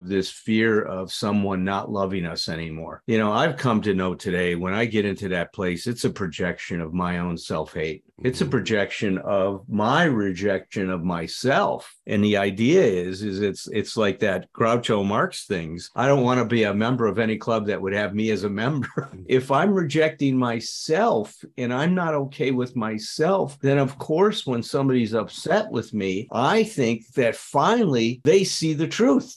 this fear of someone not loving us anymore. You know, I've come to know today when I get into that place, it's a projection of my own self hate. It's a Mm-hmm. projection of my rejection of myself. And the idea is, is it's it's like that Groucho Marx things. I don't want to be a member of any club that would have me as a member. if I'm rejecting myself and I'm not okay with myself, then of course, when somebody's upset with me, I think that finally they see the truth.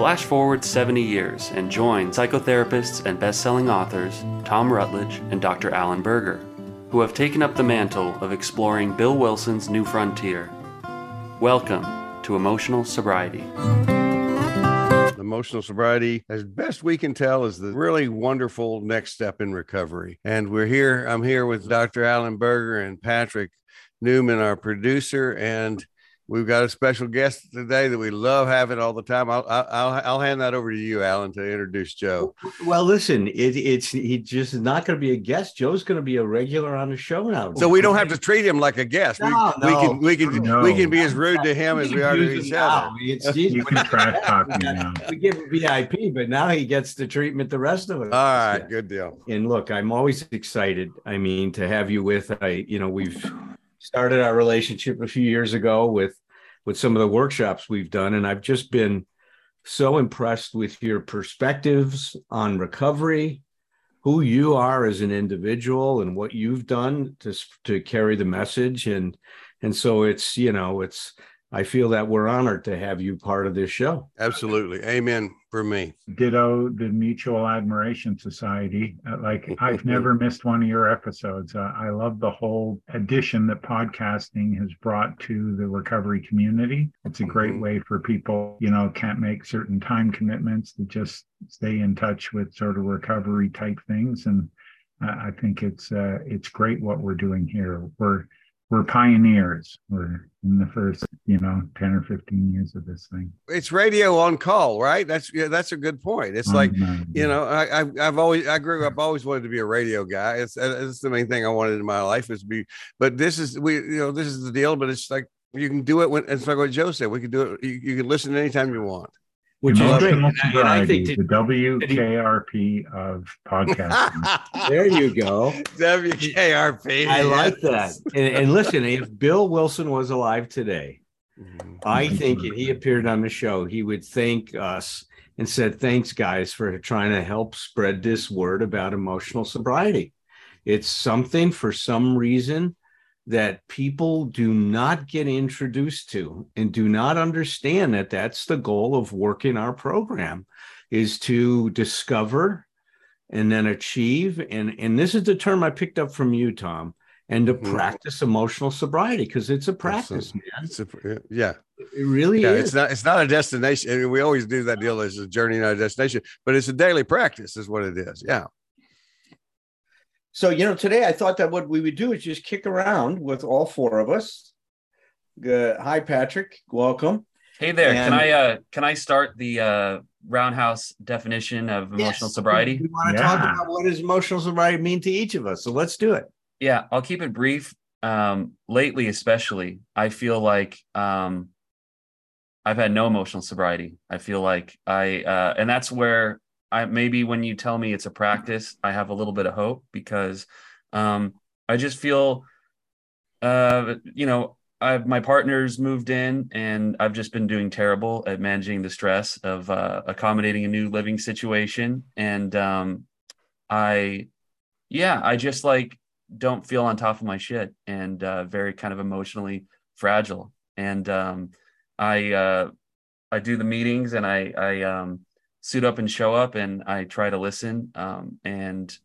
Flash forward 70 years and join psychotherapists and best-selling authors Tom Rutledge and Dr. Allen Berger, who have taken up the mantle of exploring Bill Wilson's new frontier. Welcome to Emotional Sobriety. Emotional sobriety, as best we can tell, is the really wonderful next step in recovery. And we're here. I'm here with Dr. Allen Berger and Patrick Newman, our producer, and we've got a special guest today that we love having all the time. I'll I'll, I'll hand that over to you, Allen, to introduce Joe. Well, listen, it, it's he just not going to be a guest. Joe's going to be a regular on the show now. So we don't have to treat him like a guest. No, we, we can we can No. we can be as rude to him as we are to each other. now. It's, geez, You can trash talk me now. we give him VIP, but now he gets the treatment the rest of us. All right, good deal. And look, I'm always excited. I mean, to have you with. I, you know, we've started our relationship a few years ago with with some of the workshops we've done, and I've just been so impressed with your perspectives on recovery, who you are as an individual, and what you've done to to carry the message. And and so it's you know it's I feel that we're honored to have you part of this show. Absolutely. Amen for me. Ditto the Mutual Admiration Society. Uh, Like I've never missed one of your episodes. Uh, I love the whole addition that podcasting has brought to the recovery community. It's a great Mhm. way for people, you know, can't make certain time commitments to just stay in touch with sort of recovery type things. And I I think it's uh, it's great what we're doing here. We're we're pioneers. We're in the first, you know, 10 or 15 years of this thing. It's radio on call, right? That's yeah, that's a good point. It's like you know, I, I've, I've always, I grew up, always wanted to be a radio guy. It's, uh, it's the main thing I wanted in my life is to be, but this is, we, you know, this is the deal, but it's like, you can do it when, it's like what Joe said, we can do it. You, you can listen anytime you want. Which is great. Emotional And I, and I sobriety, think the WKRP of podcasting. there you go. WKRP. I like that. And, and listen, if Bill Wilson was alive today, Mhm. I think, if he appeared on the show, he would thank us and said, "Thanks, guys, for trying to help spread this word about emotional sobriety. It's something for some reason." That people do not get introduced to and do not understand that that's the goal of working our program is to discover and then achieve and and this is the term i picked up from you tom and to Mhm. practice emotional sobriety because it's a practice man a, yeah. it really Yeah. is It's not, it's not a destination. I mean, we always do that deal as a journey, not a destination, but it's a daily practice is what it is. Yeah. So you know today i thought that what we would do is just kick around with all four of us Good. hi patrick welcome Hey there, And- can I uh can I start the uh roundhouse definition of emotional Yes. sobriety? we want to talk about what does emotional sobriety mean to each of us so let's do it Yeah, I'll keep it brief. Um, lately, especially, I feel like um, I've had no emotional sobriety. I feel like I, uh, and that's where I maybe when you tell me it's a practice, I have a little bit of hope because um, I just feel, uh, you know, I've my partner's moved in, and I've just been doing terrible at managing the stress of uh, accommodating a new living situation, and um, I, yeah, I just like don't feel on top of my shit and uh, very kind of emotionally fragile. And um, I uh, I do the meetings and I I um, suit up and show up and I try to listen um, and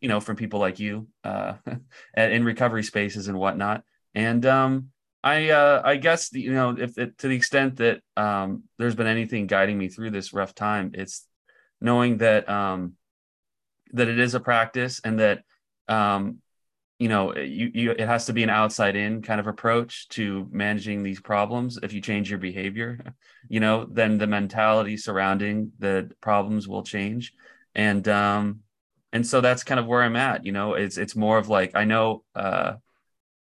you know from people like you uh, in recovery spaces and whatnot. And um, I uh, I guess you know if it, to the extent that um, there's been anything guiding me through this rough time, it's knowing that um, that it is a practice and that um, you know you, you it has to be an outside in kind of approach to managing these problems. If you change your behavior, you know, then the mentality surrounding the problems will change, and um, and so that's kind of where I'm at. You know, it's it's more of like I know. Uh,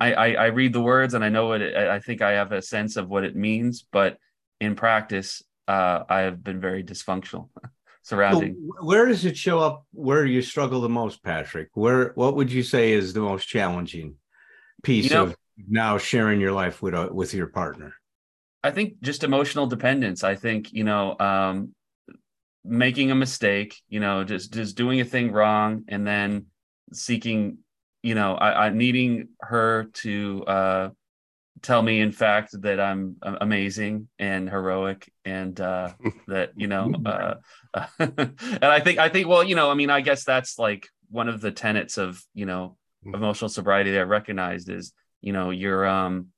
I, I, I read the words and I know what it, I think I have a sense of what it means, but in practice, uh, I have been very dysfunctional surrounding. So where does it show up? Where you struggle the most, Patrick? Where what would you say is the most challenging piece you know, of now sharing your life with a, with your partner? I think just emotional dependence. I think you know um, making a mistake, you know, just just doing a thing wrong, and then seeking you know, I, I needing her to uh, tell me, in fact, that I'm amazing and heroic, and uh, that you know, uh, and I think I think well, you know, I mean, I guess that's like one of the tenets of you know mm. emotional sobriety that I recognized is you know you're um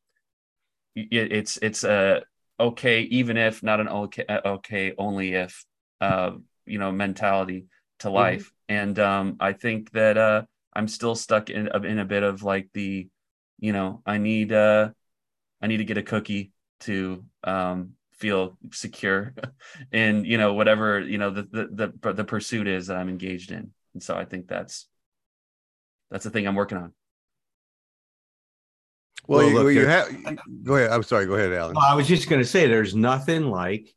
it, it's it's a okay even if not an okay okay only if uh you know mentality to mm-hmm. life mm-hmm. and um I think that uh I'm still stuck in in a bit of like the, you know, I need uh I need to get a cookie to um feel secure in you know whatever you know the, the the the pursuit is that I'm engaged in. And so I think that's that's the thing I'm working on. Well, well you, look, you have go ahead. I'm sorry. Go ahead, Allen. Well, I was just going to say, there's nothing like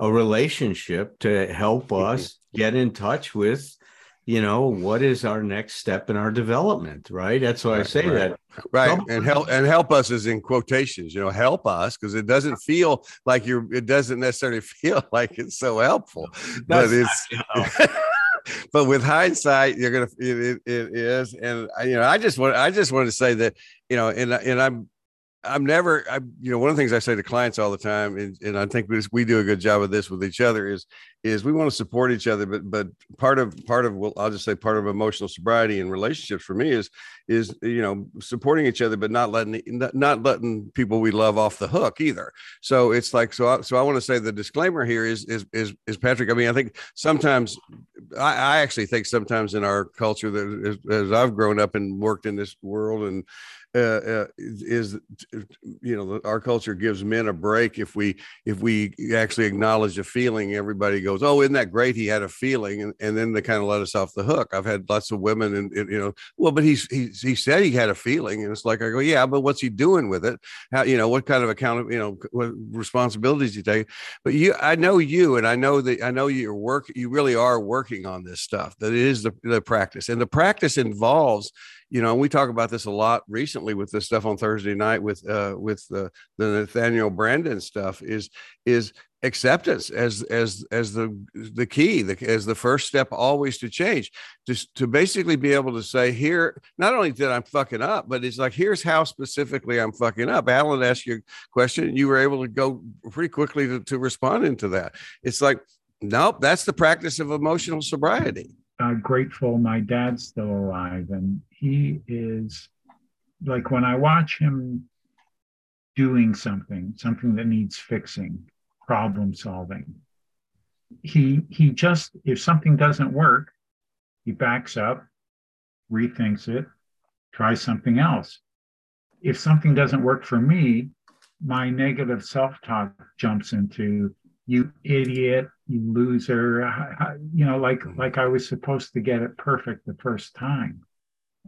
a relationship to help us get in touch with you know what is our next step in our development right? That's why right, i say right. that right and help and help us is in quotations you know help us because it doesn't feel like you're it doesn't necessarily feel like it's so helpful but it's but with hindsight you're gonna it, it, it is and you know i just want i just want to say that you know and and i'm I'm never, I, you know, one of the things I say to clients all the time, and, and I think we, we do a good job of this with each other is, is we want to support each other, but, but part of, part of, well, I'll just say part of emotional sobriety and relationships for me is, is, you know, supporting each other, but not letting, not, letting people we love off the hook either. So it's like, so, I, so I want to say the disclaimer here is, is, is, is Patrick. I mean, I think sometimes, I, I actually think sometimes in our culture that as, as I've grown up and worked in this world and, uh, uh, is you know our culture gives men a break if we if we actually acknowledge a feeling everybody goes oh isn't that great? He had a feeling and, and then they kind of let us off the hook. I've had lots of women and, and you know well but he's he, he said he had a feeling and it's like i go yeah but what's he doing with it? How you know what kind of account of you know what responsibilities you take? But you i know you and i know that i know you're work you really are working on this stuff that it is the, the practice and the practice involves you know, and we talk about this a lot recently with this stuff on Thursday night with uh, with the, the Nathaniel Branden stuff is is acceptance as as as the the key the, as the first step always to change. Just to basically be able to say here not only did i'm fucking up but it's like here's how specifically i'm fucking up. Allen asked you a question you were able to go pretty quickly to, to respond into that. It's like nope that's the practice of emotional sobriety uh, grateful my dad's still alive and he is like when I watch him doing something, something that needs fixing, problem solving, he he just if something doesn't work, he backs up, rethinks it, tries something else. If something doesn't work for me, my negative self-talk jumps into you idiot, you loser, you know, like mm. like I was supposed to get it perfect the first time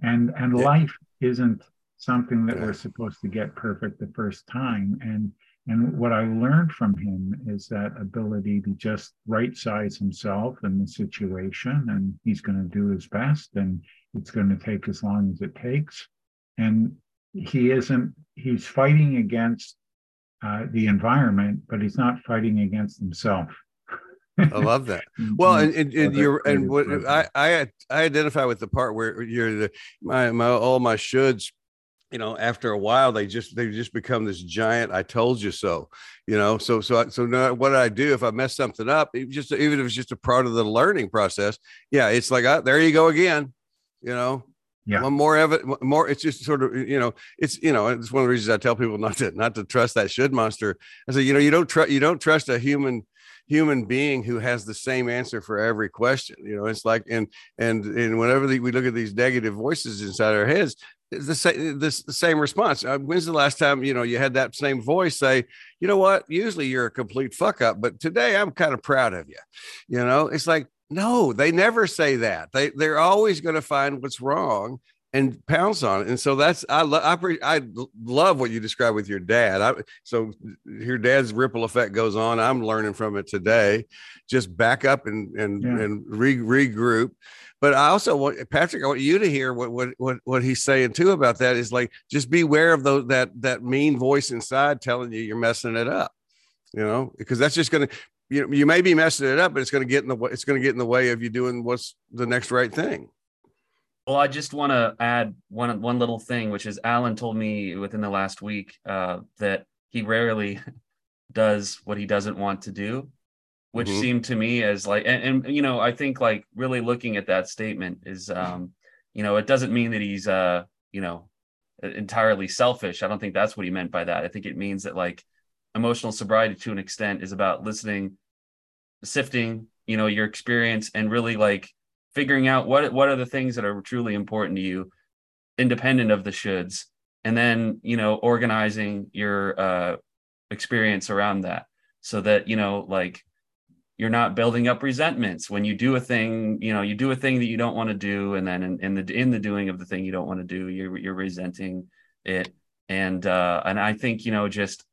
and and yeah. life isn't something that yeah. we're supposed to get perfect the first time and and what i learned from him is that ability to just right size himself and the situation and he's going to do his best and it's going to take as long as it takes and he isn't he's fighting against uh, the environment but he's not fighting against himself. I love that. Well, and, and, and you're and what I I I identify with the part where you're the my my all my shoulds you know after a while they just they just become this giant i told you so you know? So so so now what i do if i mess something up just even if it's just a part of the learning process yeah it's like oh, there you go again you know yeah. One more evidence, more. It's just sort of, you know, it's, you know, it's one of the reasons I tell people not to, not to trust that should monster. I say, you know, you don't trust, you don't trust a human, human being who has the same answer for every question. You know, it's like, and, and, and whenever the, we look at these negative voices inside our heads, the same, this, the same response. Uh, when's the last time, you know, you had that same voice say, you know what, usually you're a complete fuck up, but today I'm kind of proud of you. You know, it's like, no, they never say that. They they're always going to find what's wrong and pounce on it. And so that's I love I, pre- I love what you describe with your dad. I, so your dad's ripple effect goes on. I'm learning from it today. Just back up and and yeah. and re, regroup. But I also want Patrick. I want you to hear what what what what he's saying too about that is like just beware of those that that mean voice inside telling you you're messing it up. You know, because that's just going to you you may be messing it up, but it's going to get in the way. It's going to get in the way of you doing what's the next right thing. Well, I just want to add one one little thing, which is Allen told me within the last week uh, that he rarely does what he doesn't want to do, which mm-hmm. seemed to me as like, and, and, you know, I think like really looking at that statement is, um, you know, it doesn't mean that he's, uh, you know, entirely selfish. I don't think that's what he meant by that. I think it means that like emotional sobriety to an extent is about listening sifting you know your experience and really like figuring out what what are the things that are truly important to you independent of the shoulds and then you know organizing your uh experience around that so that you know like you're not building up resentments when you do a thing you know you do a thing that you don't want to do and then in, in the in the doing of the thing you don't want to do you're you're resenting it. And uh and i think you know just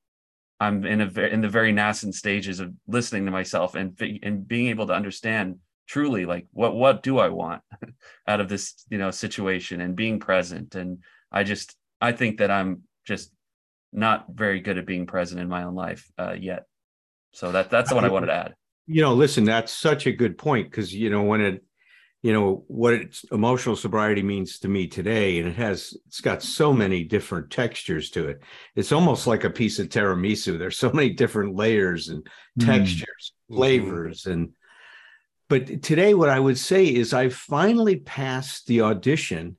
I'm in a in the very nascent stages of listening to myself and and being able to understand truly like what what do I want out of this you know situation and being present and I just I think that I'm just not very good at being present in my own life uh, yet. So that that's the one I wanted to add. You know, listen, that's such a good point because you know when it you know what emotional sobriety means to me today and it has it's got so many different textures to it it's almost like a piece of tiramisu there's so many different layers and mm. textures mm. flavors and but today what i would say is i finally passed the audition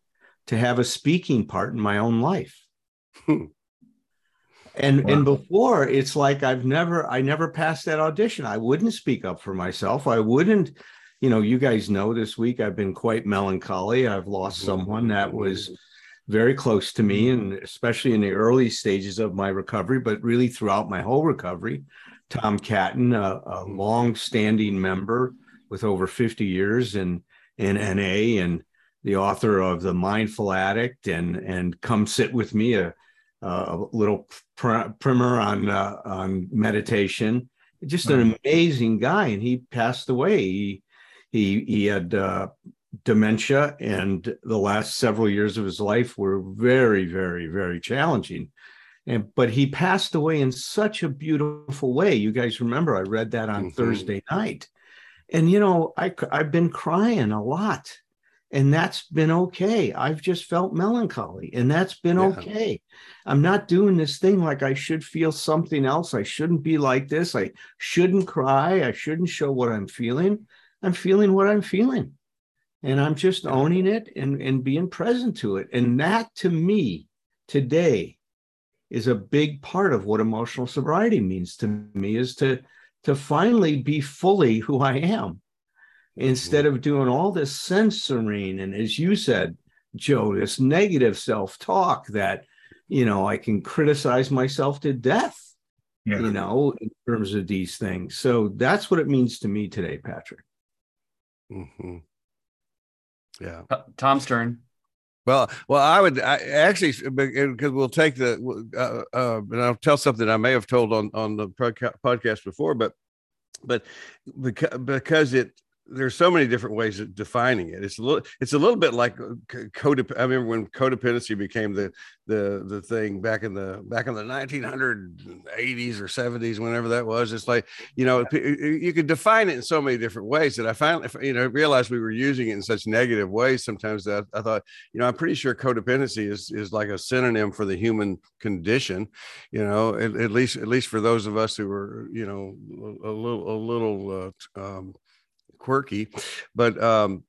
to have a speaking part in my own life and wow. and before it's like i've never i never passed that audition i wouldn't speak up for myself i wouldn't you know, you guys know this week I've been quite melancholy. I've lost someone that was very close to me, and especially in the early stages of my recovery, but really throughout my whole recovery. Tom Catton, a, a long-standing member with over 50 years in in NA, and the author of The Mindful Addict, and and Come Sit with Me, a, a little primer on uh, on meditation. Just an amazing guy, and he passed away. He he he had uh, dementia, and the last several years of his life were very, very, very challenging. And but he passed away in such a beautiful way. You guys remember I read that on mm-hmm. Thursday night, and you know I I've been crying a lot, and that's been okay. I've just felt melancholy, and that's been yeah. okay. I'm not doing this thing like I should feel something else. I shouldn't be like this. I shouldn't cry. I shouldn't show what I'm feeling. I'm feeling what I'm feeling. And I'm just owning it and, and being present to it. And that to me today is a big part of what emotional sobriety means to me is to, to finally be fully who I am instead of doing all this censoring. And as you said, Joe, this negative self talk that, you know, I can criticize myself to death, yeah. you know, in terms of these things. So that's what it means to me today, Patrick. Mm-hmm. Yeah. Tom's turn. Well, well, I would I, actually because we'll take the uh, uh, and I'll tell something I may have told on on the podcast before, but but because because it there's so many different ways of defining it. It's a little, it's a little bit like uh, codep. I remember when codependency became the the the thing back in the back in the 1980s or 70s, whenever that was. It's like you know you could define it in so many different ways that I finally you know realized we were using it in such negative ways sometimes that I thought you know I'm pretty sure codependency is is like a synonym for the human condition. You know, at, at least at least for those of us who were you know a little a little uh, um, quirky, but um,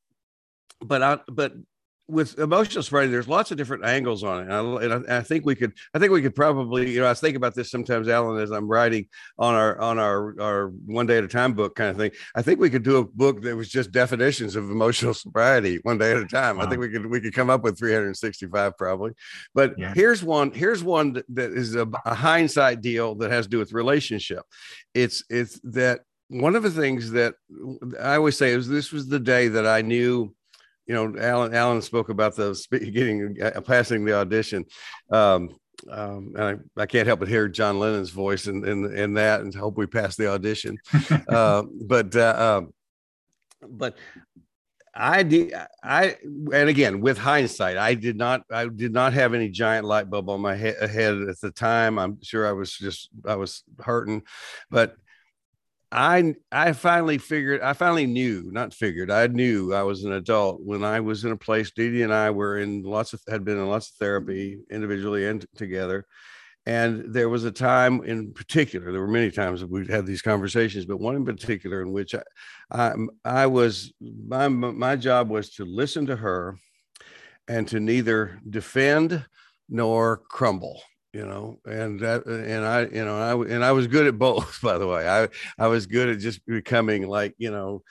but I, but with emotional sobriety, there's lots of different angles on it, and I, and I, think we could. I think we could probably, you know, I think about this sometimes, Allen, as I'm writing on our on our our one day at a time book kind of thing. I think we could do a book that was just definitions of emotional sobriety one day at a time. Wow. I think we could we could come up with 365 probably. But yeah. here's one. Here's one that, that is a, a hindsight deal that has to do with relationship. It's it's that one of the things that I always say is this was the day that I knew you know, Allen Allen spoke about the getting uh, passing the audition. Um, um, and I, I, can't help but hear John Lennon's voice in, in, in that and hope we pass the audition. uh, but, uh, um, but I did, I, and again, with hindsight, I did not, I did not have any giant light bulb on my head, head at the time. I'm sure I was just, I was hurting, but I I finally figured I finally knew not figured I knew I was an adult when I was in a place Dee and I were in lots of had been in lots of therapy individually and together. And there was a time in particular there were many times that we had these conversations but one in particular in which I I, I was my my job was to listen to her and to neither defend nor crumble you know and that and i you know i and i was good at both by the way i i was good at just becoming like you know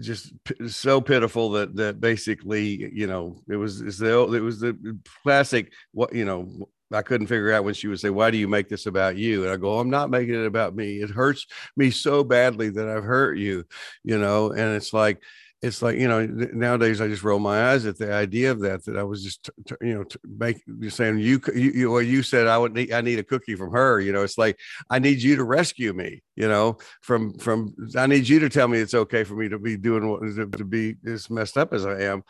just p- so pitiful that that basically you know it was the it was the classic what you know I couldn't figure out when she would say, Why do you make this about you? And I go, I'm not making it about me. It hurts me so badly that I've hurt you, you know. And it's like, it's like you know nowadays I just roll my eyes at the idea of that that I was just you know make you saying you you, well you said I would need I need a cookie from her you know it's like I need you to rescue me you know from from I need you to tell me it's okay for me to be doing what to, be as messed up as I am.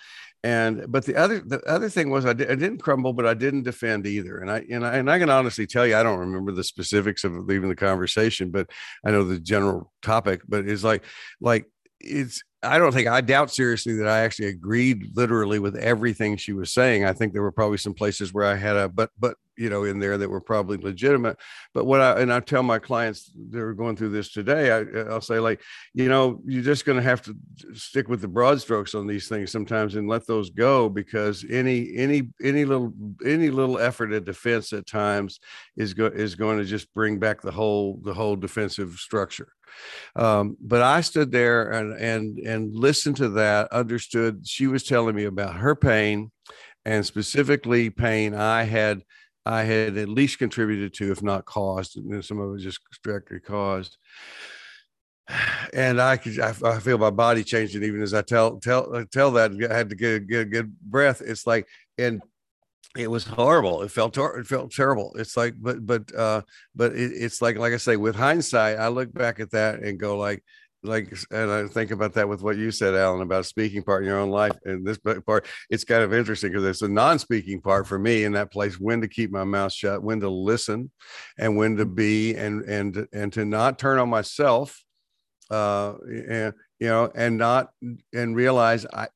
And but the other the other thing was I, did, I didn't crumble but I didn't defend either. And I and I and I can honestly tell you I don't remember the specifics of leaving the conversation but I know the general topic but it's like like it's I don't think I doubt seriously that I actually agreed literally with everything she was saying. I think there were probably some places where I had a but but you know in there that were probably legitimate. But what I and I tell my clients that are going through this today, I, I'll say like you know you're just going to have to stick with the broad strokes on these things sometimes and let those go because any any any little any little effort at defense at times is go is going to just bring back the whole the whole defensive structure. Um, but I stood there and and and listened to that, understood she was telling me about her pain and specifically pain I had I had at least contributed to, if not caused, and some of it just directly caused. And I could, I, I, feel my body changing even as I tell tell tell that. I had to get a good, good breath. It's like, and it was horrible. It felt it felt terrible. It's like, but but uh, but it, it's like like I say, with hindsight, I look back at that and go like, like, and I think about that with what you said, Allen, about speaking part in your own life. And this part, it's kind of interesting because it's a non-speaking part for me in that place. When to keep my mouth shut, when to listen, and when to be, and and and to not turn on myself, uh, and you know, and not and realize I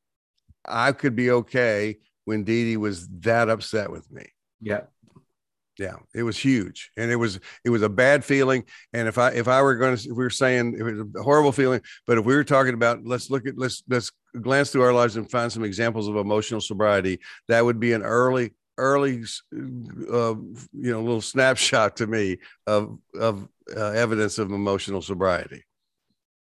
I could be okay when Dee Dee was that upset with me. Yeah. Yeah, it was huge, and it was it was a bad feeling. And if I if I were going to, if we were saying it was a horrible feeling, but if we were talking about let's look at let's let's glance through our lives and find some examples of emotional sobriety, that would be an early early uh, you know little snapshot to me of of uh, evidence of emotional sobriety.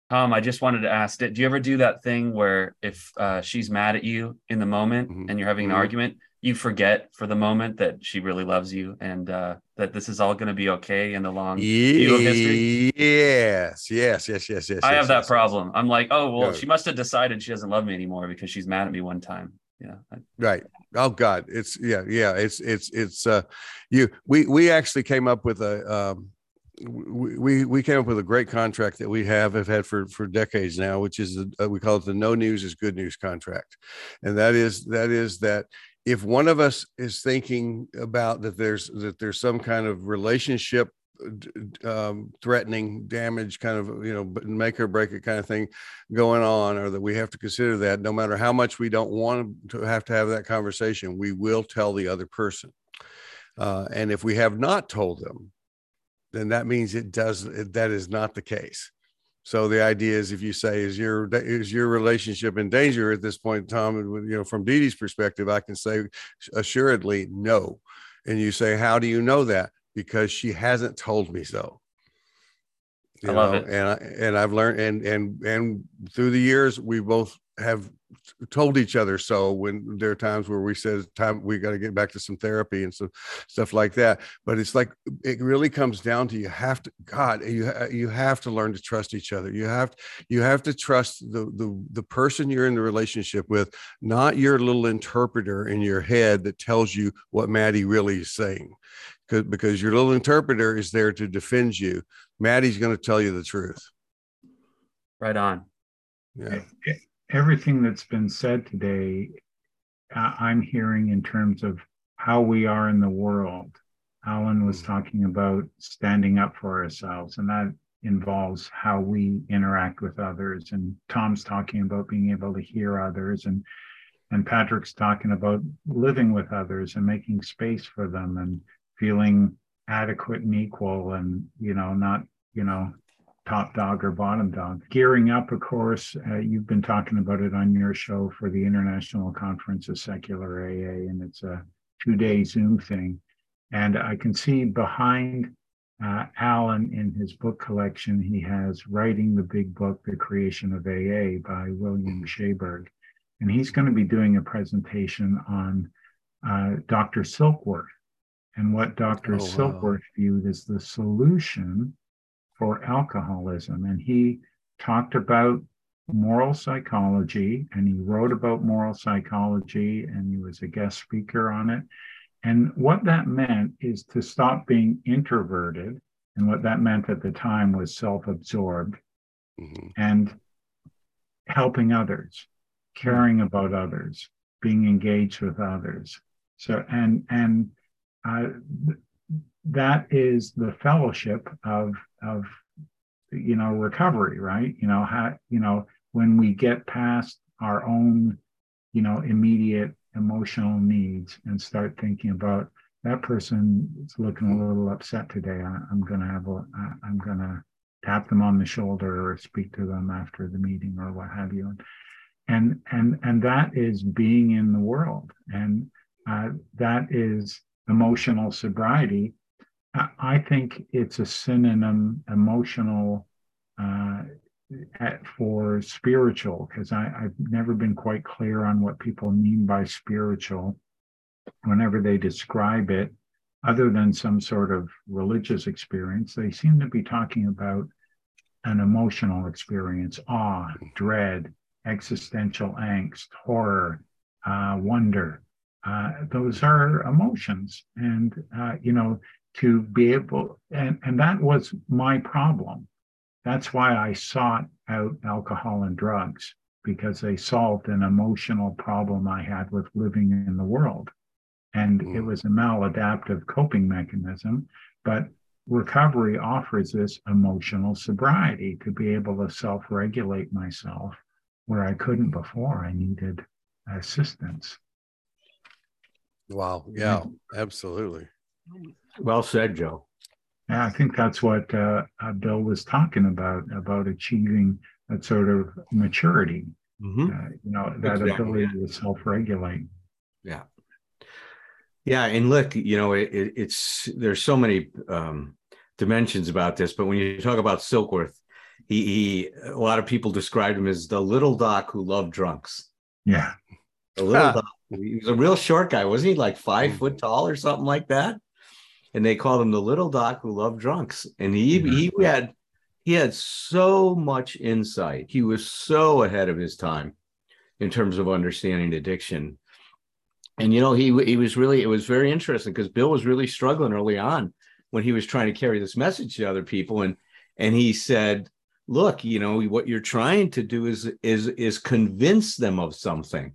Um, I just wanted to ask, did do you ever do that thing where if uh, she's mad at you in the moment mm-hmm. and you're having an mm-hmm. argument, you forget for the moment that she really loves you and uh, that this is all going to be okay in the long view of history? Yes, yes, yes, yes, yes. I yes, have that yes, problem. I'm like, oh well, she must have decided she doesn't love me anymore because she's mad at me one time. Yeah. Right. Oh God. It's yeah, yeah. It's it's it's uh you we we actually came up with a um we we came up with a great contract that we have have had for for decades now, which is the, uh, we call it the no news is good news contract, and that is that is that if one of us is thinking about that there's that there's some kind of relationship um, threatening damage kind of you know make or break it kind of thing going on or that we have to consider that no matter how much we don't want to have to have that conversation we will tell the other person. Uh, and if we have not told them then that means it does that is not the case So the idea is, if you say, "Is your is your relationship in danger at this point, Tom?" You know, from Dee Dee's perspective, I can say assuredly no. And you say, "How do you know that?" Because she hasn't told me so. You I love know, it. And I, and I've learned and and and through the years we both have told each other so when there are times where we said time we got to get back to some therapy and some stuff like that. But it's like it really comes down to you have to god you you have to learn to trust each other. You have you have to trust the the the person you're in the relationship with not your little interpreter in your head that tells you what maddie really is saying. Because because your little interpreter is there to defend you. Maddie's going to tell you the truth. Right on. Yeah everything that's been said today, I'm hearing in terms of how we are in the world. Allen was mm-hmm. talking about standing up for ourselves, and that involves how we interact with others. And Tom's talking about being able to hear others, and and Patrick's talking about living with others and making space for them and feeling adequate and equal, and you know, not you know top dog or bottom dog. Gearing up, of course, uh, you've been talking about it on your show for the International Conference of Secular AA, and it's a two day Zoom thing. And I can see behind uh, Allen in his book collection, he has Writing the Big Book, The Creation of AA by William Schaberg. And he's going to be doing a presentation on uh, Dr. Silkworth and what Dr. Oh, Silkworth wow. viewed as the solution for alcoholism. And he talked about moral psychology and he wrote about moral psychology and he was a guest speaker on it. And what that meant is to stop being introverted. And what that meant at the time was self absorbed mm-hmm. and helping others, caring about others, being engaged with others. So, and, and, uh, that is the fellowship of of you know recovery right? You know how you know when we get past our own you know immediate emotional needs and start thinking about that person is looking a little upset today I, am going to have a i'm going to tap them on the shoulder or speak to them after the meeting or what have you. And and and that is being in the world. And uh, that is emotional sobriety I think it's a synonym, emotional, uh, for spiritual, because I've never been quite clear on what people mean by spiritual whenever they describe it, other than some sort of religious experience. They seem to be talking about an emotional experience awe, dread, existential angst, horror, uh, wonder. Uh, those are emotions. And, uh, you know, to be able and and that was my problem. That's why i sought out alcohol and drugs because they solved an emotional problem i had with living in the world. And mm. it was a maladaptive coping mechanism but recovery offers this emotional sobriety to be able to self-regulate myself where i couldn't before. I needed assistance. Wow. Yeah absolutely well said, Joe. Yeah, I think that's what uh, uh, Bill was talking about about achieving that sort of maturity. Mm-hmm. Uh, you know, that exactly. ability to self-regulate. Yeah, yeah, and look, you know, it, it, it's there's so many um, dimensions about this, but when you talk about Silkworth, he, he a lot of people described him as the little doc who loved drunks. Yeah, the little doc. He was a real short guy, wasn't he? Like five mm-hmm. foot tall or something like that and they called him the little doc who loved drunks. And he he had he had so much insight. He was so ahead of his time in terms of understanding addiction. And you know, he he was really it was very interesting because Bill was really struggling early on when he was trying to carry this message to other people. And and he said, look, you know, what you're trying to do is is is convince them of something.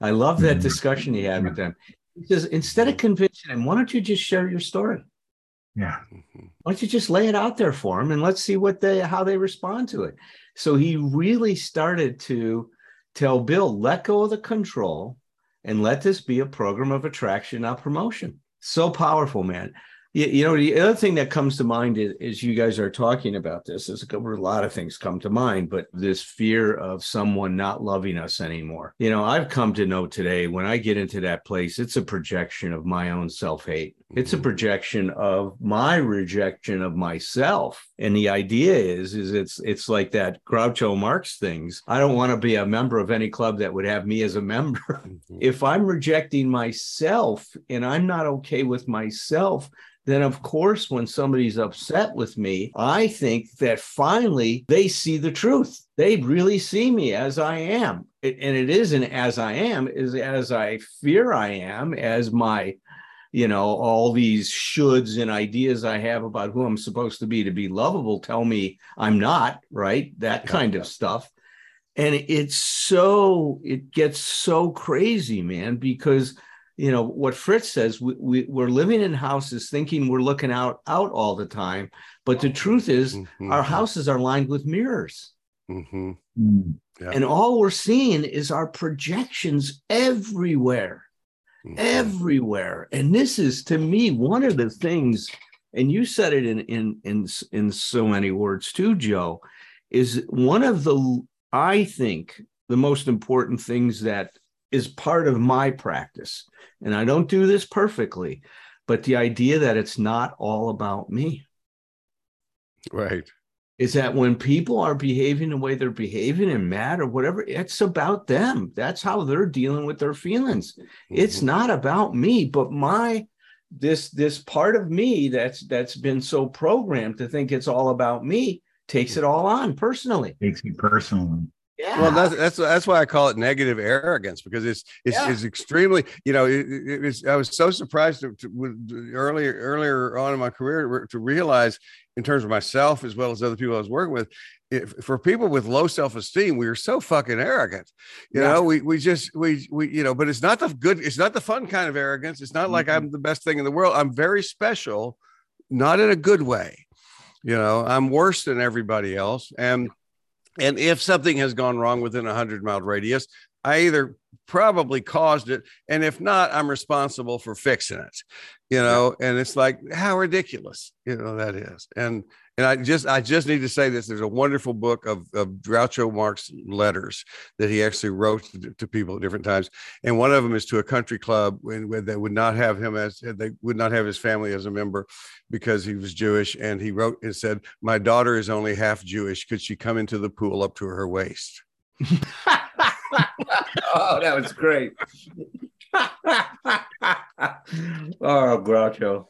I love that mm-hmm. discussion he had with them. He says, instead of convincing him, why don't you just share your story? Yeah. Mm-hmm. Why don't you just lay it out there for him and let's see what they how they respond to it. So he really started to tell Bill, let go of the control and let this be a program of attraction, not promotion. So powerful, man. You, you know, the other thing that comes to mind is, is you guys are talking about this. There's a, a lot of things come to mind, but this fear of someone not loving us anymore. You know, I've come to know today when I get into that place, it's a projection of my own self hate. It's a Mhm. projection of my rejection of myself. And the idea is, is it's it's like that Groucho Marx things. I don't want to be a member of any club that would have me as a member Mhm. if I'm rejecting myself and I'm not okay with myself, then of course, when somebody's upset with me, I think that finally they see the truth. They really see me as I am. It- and it isn't as I am, is as I fear I am, as my you know, all these shoulds and ideas I have about who I'm supposed to be to be lovable tell me I'm not, right? That Yeah, kind yeah. of stuff. And it's so, it gets so crazy, man, because, you know, what Fritz says, we, we, we're living in houses thinking we're looking out, out all the time. But the truth is, Mhm. our houses are lined with mirrors. Mhm. Mm. Yeah. And all we're seeing is our projections everywhere. Everywhere. And this is to me one of the things and you said it in in in in so many words too joe is one of the i think the most important things that is part of my practice. And i don't do this perfectly but the idea that it's not all about me. Right. Is that when people are behaving the way they're behaving and mad or whatever, it's about them. That's how they're dealing with their feelings. It's Mhm. not about me, but my this this part of me that's that's been so programmed to think it's all about me takes it all on personally. Takes it personally. Yeah. Well, that's that's that's why I call it negative arrogance because it's it's, Yeah. it's extremely you know it, it, it was, I was so surprised to, to, with- earlier earlier on in my career to realize in terms of myself as well as other people I was working with if, for people with low self esteem we are so fucking arrogant you Yeah. know we we just we we you know but it's not the good it's not the fun kind of arrogance it's not like Mhm. I'm the best thing in the world I'm very special not in a good way you know I'm worse than everybody else and and if something has gone wrong within a hundred mile radius, I either probably caused it, and if not, I'm responsible for fixing it. You know, and it's like how ridiculous, you know, that is. And and I just I just need to say this. There's a wonderful book of, of Groucho Marx letters that he actually wrote to, to people at different times, and one of them is to a country club when, when they would not have him as they would not have his family as a member because he was Jewish, and he wrote and said, "My daughter is only half Jewish. Could she come into the pool up to her waist?" oh, that was great. oh, Groucho.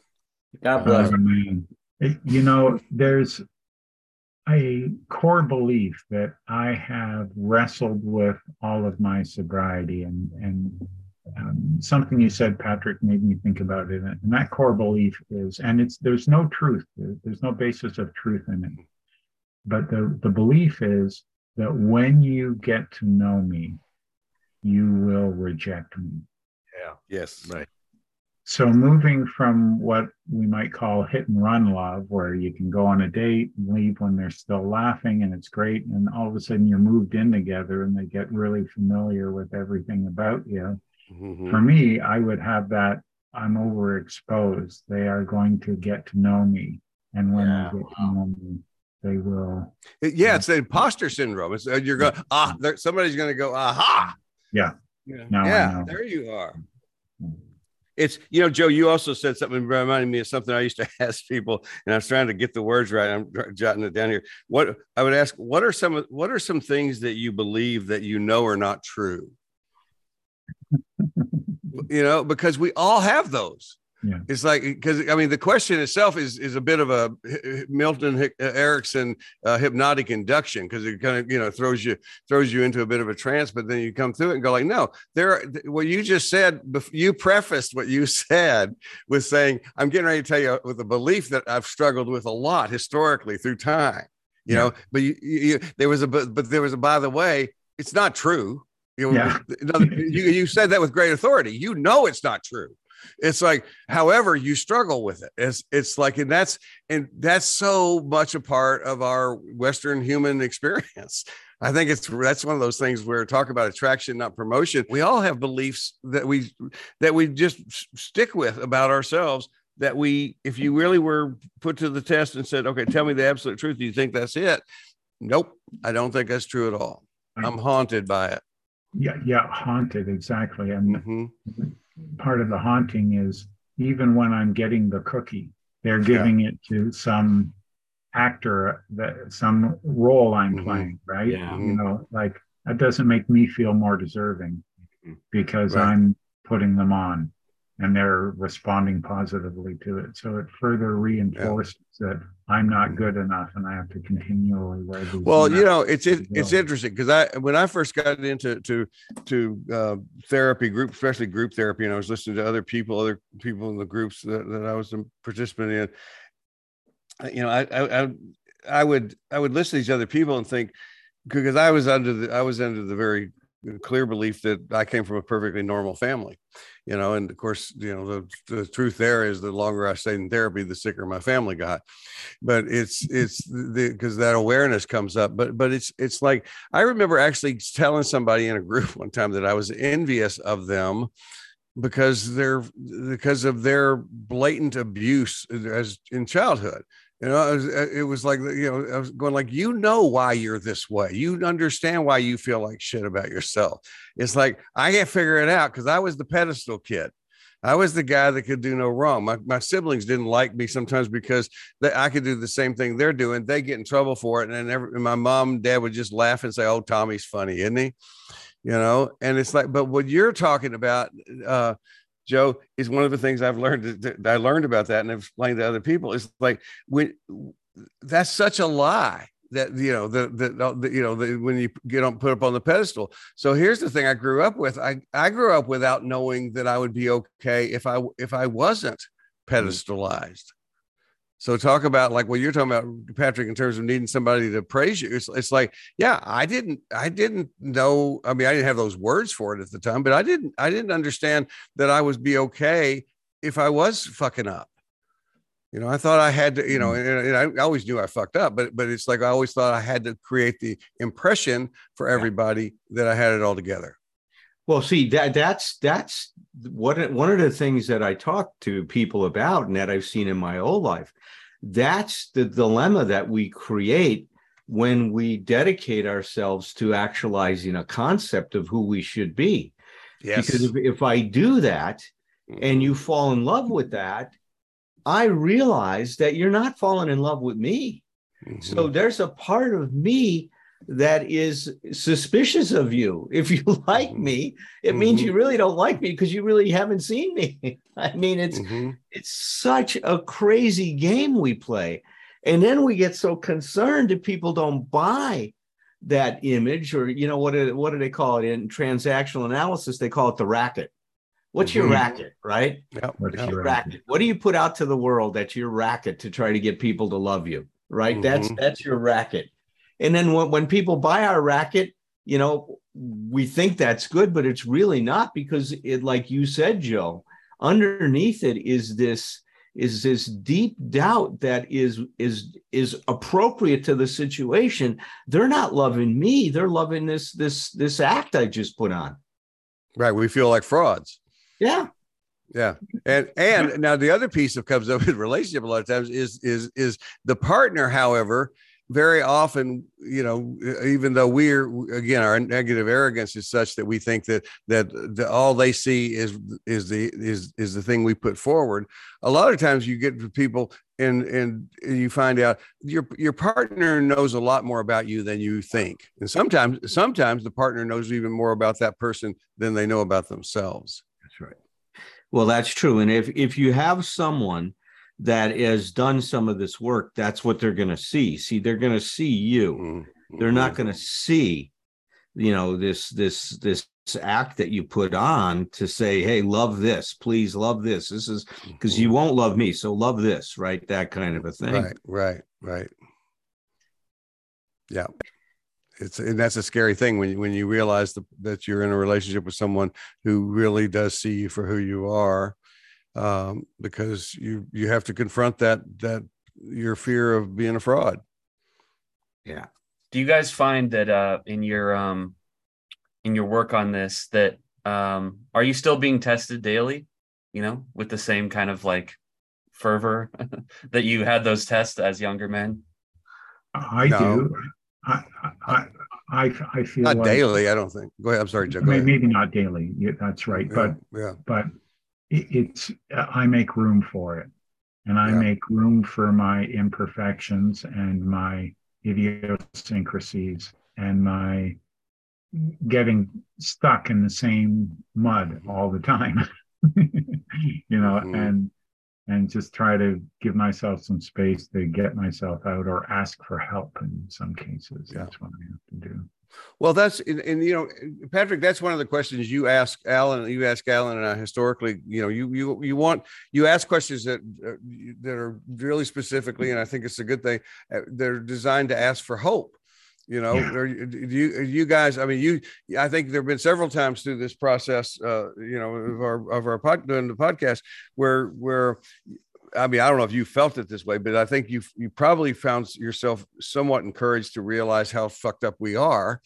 God bless. Oh, man. It- you know, there's a core belief that I have wrestled with all of my sobriety, and and um, something you said, Patrick, made me think about it. And that core belief is, and it's there's no truth, there's no basis of truth in it, but the the belief is that when you get to know me, you will reject me. Yeah. Yes. Right. So moving from what we might call hit and run love, where you can go on a date and leave when they're still laughing and it's great, and all of a sudden you're moved in together and they get really familiar with everything about you. Mhm. For me, I would have that I'm overexposed. They are going to get to know me. And when Yeah, they get to know me, they will. Yeah, it's the imposter syndrome. It's uh, you're going ah, there, somebody's going to go aha. Yeah. Yeah, Now I yeah know. there you are. Mm. It's you know, Joe. You also said something reminding me of something I used to ask people, and I was trying to get the words right. I'm jotting it down here. What I would ask: What are some what are some things that you believe that you know are not true? you know, because we all have those. Yeah. It's like because I mean the question itself is is a bit of a Milton uh, Erickson uh, hypnotic induction because it kind of you know throws you throws you into a bit of a trance, but then you come through it and go like, no, there. Are, what you just said, you prefaced what you said with saying, I'm getting ready to tell you with a belief that I've struggled with a lot historically through time. You Yeah. know, but you, you, you there was a but, but there was a by the way, it's not true. You know, Yeah. you, you said that with great authority. You know it's not true. It's like, however, you struggle with it. It's it's like, and that's and that's so much a part of our Western human experience. I think it's that's one of those things where talk about attraction, not promotion. We all have beliefs that we that we just stick with about ourselves that we, if you really were put to the test and said, okay, tell me the absolute truth, do you think that's it? Nope, I don't think that's true at all. I'm haunted by it. Yeah, yeah, haunted exactly. And mm-hmm. Part of the haunting is even when I'm getting the cookie, they're giving yeah. it to some actor that some role I'm mm-hmm. playing, right? Yeah. You know, like that doesn't make me feel more deserving mm-hmm. because right. I'm putting them on and they're responding positively to it. So it further reinforces yeah. that I'm not good enough and I have to continually. Well, you know, it's it, it's interesting because I when I first got into to to uh, therapy group, especially group therapy, and I was listening to other people, other people in the groups that, that I was a participant in. You know, I, I I I would I would listen to these other people and think because I was under the I was under the very clear belief that I came from a perfectly normal family, you know, and of course, you know, the, the truth there is the longer I stayed in therapy, the sicker my family got. But it's it's the because that awareness comes up. But but it's it's like I remember actually telling somebody in a group one time that I was envious of them because they're because of their blatant abuse as in childhood you know, it was, uh, it was, like, you know, I was going like, you know, why you're this way. You understand why you feel like shit about yourself. It's like, I can't figure it out because I was the pedestal kid. I was the guy that could do no wrong. My, my siblings didn't like me sometimes because they, I could do the same thing they're doing. They get in trouble for it. And then every, my mom and dad would just laugh and say, Oh, Tommy's funny, isn't he? You know, and it's like, but what you're talking about, uh, Joe, is one of the things I've learned that I learned about that and I've explained to other people. Is like when that's such a lie that you know the, the, the you know the, when you get on put up on the pedestal. So here's the thing I grew up with. I I grew up without knowing that I would be okay if I if I wasn't mm-hmm. pedestalized. So talk about like what you're talking about, Patrick, in terms of needing somebody to praise you. It's, it's like, yeah, I didn't, I didn't know. I mean, I didn't have those words for it at the time, but I didn't, I didn't understand that I would be okay if I was fucking up. You know, I thought I had to, you know, mm. and, and I always knew I fucked up, but but it's like I always thought I had to create the impression for everybody that I had it all together. Well, see that that's that's what one of the things that I talk to people about and that I've seen in my whole life. That's the dilemma that we create when we dedicate ourselves to actualizing a concept of who we should be. Yes. Because if, if I do that and you fall in love with that, I realize that you're not falling in love with me. Mm-hmm. So there's a part of me that is suspicious of you. If you like mm-hmm. me, it mm-hmm. means you really don't like me because you really haven't seen me. I mean, it's mm-hmm. it's such a crazy game we play. And then we get so concerned if people don't buy that image or you know what do, what do they call it in transactional analysis they call it the racket what's your mm-hmm. racket right yep. what's your racket what do you put out to the world that's your racket to try to get people to love you right that's mm-hmm. that's your racket and then when, when people buy our racket, you know, we think that's good, but it's really not because it, like you said, Joe, underneath it is this is this deep doubt that is is is appropriate to the situation. They're not loving me. They're loving this this this act i just put on. Right. We feel like frauds. Yeah. Yeah. And and now the other piece that comes up in relationship a lot of times is is is the partner however very often you know even though we're again our negative arrogance is such that we think that that the, all they see is is the is is the thing we put forward a lot of times you get people and and you find out your your partner knows a lot more about you than you think. And sometimes sometimes the partner knows even more about that person than they know about themselves. That's right. Well that's true. And if if you have someone that has done some of this work, that's what they're going to see. See, they're going to see you. Mm-hmm. They're not going to see, you know, this this this act that you put on to say, "Hey, love this, please love this." This is because mm-hmm. you won't love me, so love this, right? That kind of a thing. Right, right, right. Yeah, it's and that's a scary thing when you, when you realize the, that you're in a relationship with someone who really does see you for who you are um, because you you have to confront that that your fear of being a fraud. Yeah. Do you guys find that uh, in your um, in your work on this that um, are you still being tested daily? You know, with the same kind of like fervor that you had those tests as younger men? I no. do. I, I, I, I feel not like, daily. I don't think. Go ahead. I'm sorry, Joe. Maybe not daily. Yeah, that's right. Yeah, but yeah. but it, it's I make room for it, and I yeah. make room for my imperfections and my idiosyncrasies and my getting stuck in the same mud all the time. you know, mm-hmm. and and just try to give myself some space to get myself out or ask for help in some cases. Yeah. That's what I have to do. Well, that's and, and, you know, Patrick, that's one of the questions you ask Allen. You ask Allen and I historically. You know, you you you want you ask questions that uh, that are really specifically, and I think it's a good thing. Uh, they're designed to ask for hope you know yeah. are, do you you guys i mean you i think there have been several times through this process uh you know of our of our pod doing the podcast where where I mean, I don't know if you felt it this way, but I think you you probably found yourself somewhat encouraged to realize how fucked up we are,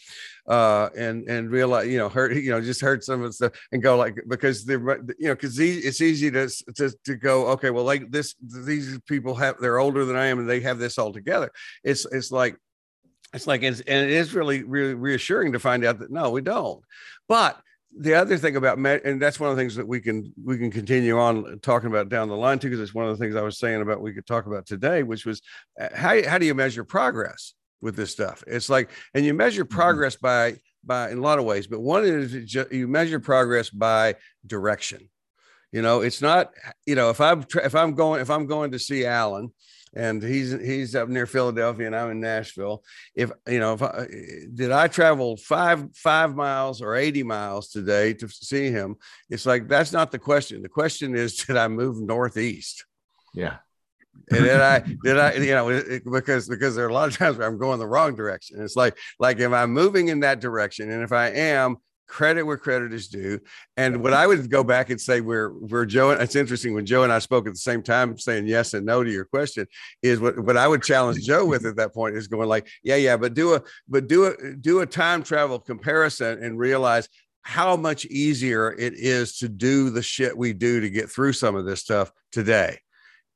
uh, and and realize you know heard you know just heard some of the stuff and go like because they're you know because it's easy to, to to go okay well like this these people have they're older than I am and they have this all together. It's it's like it's like it's, and it is really really reassuring to find out that no we don't but the other thing about and that's one of the things that we can we can continue on talking about down the line too because it's one of the things i was saying about we could talk about today which was uh, how, how do you measure progress with this stuff it's like and you measure mm-hmm. progress by by in a lot of ways but one is you measure progress by direction you know it's not you know if i'm if i'm going if i'm going to see allen and he's he's up near Philadelphia and I'm in Nashville. If you know, if I, did I travel five five miles or eighty miles today to see him? It's like that's not the question. The question is, did I move northeast? Yeah. and then I did I you know it, because because there are a lot of times where I'm going the wrong direction. It's like like if I'm moving in that direction, and if I am, credit where credit is due. And what I would go back and say where where Joe, it's interesting when Joe and I spoke at the same time saying yes and no to your question, is what, what I would challenge Joe with at that point is going like, yeah, yeah, but do a but do a do a time travel comparison and realize how much easier it is to do the shit we do to get through some of this stuff today.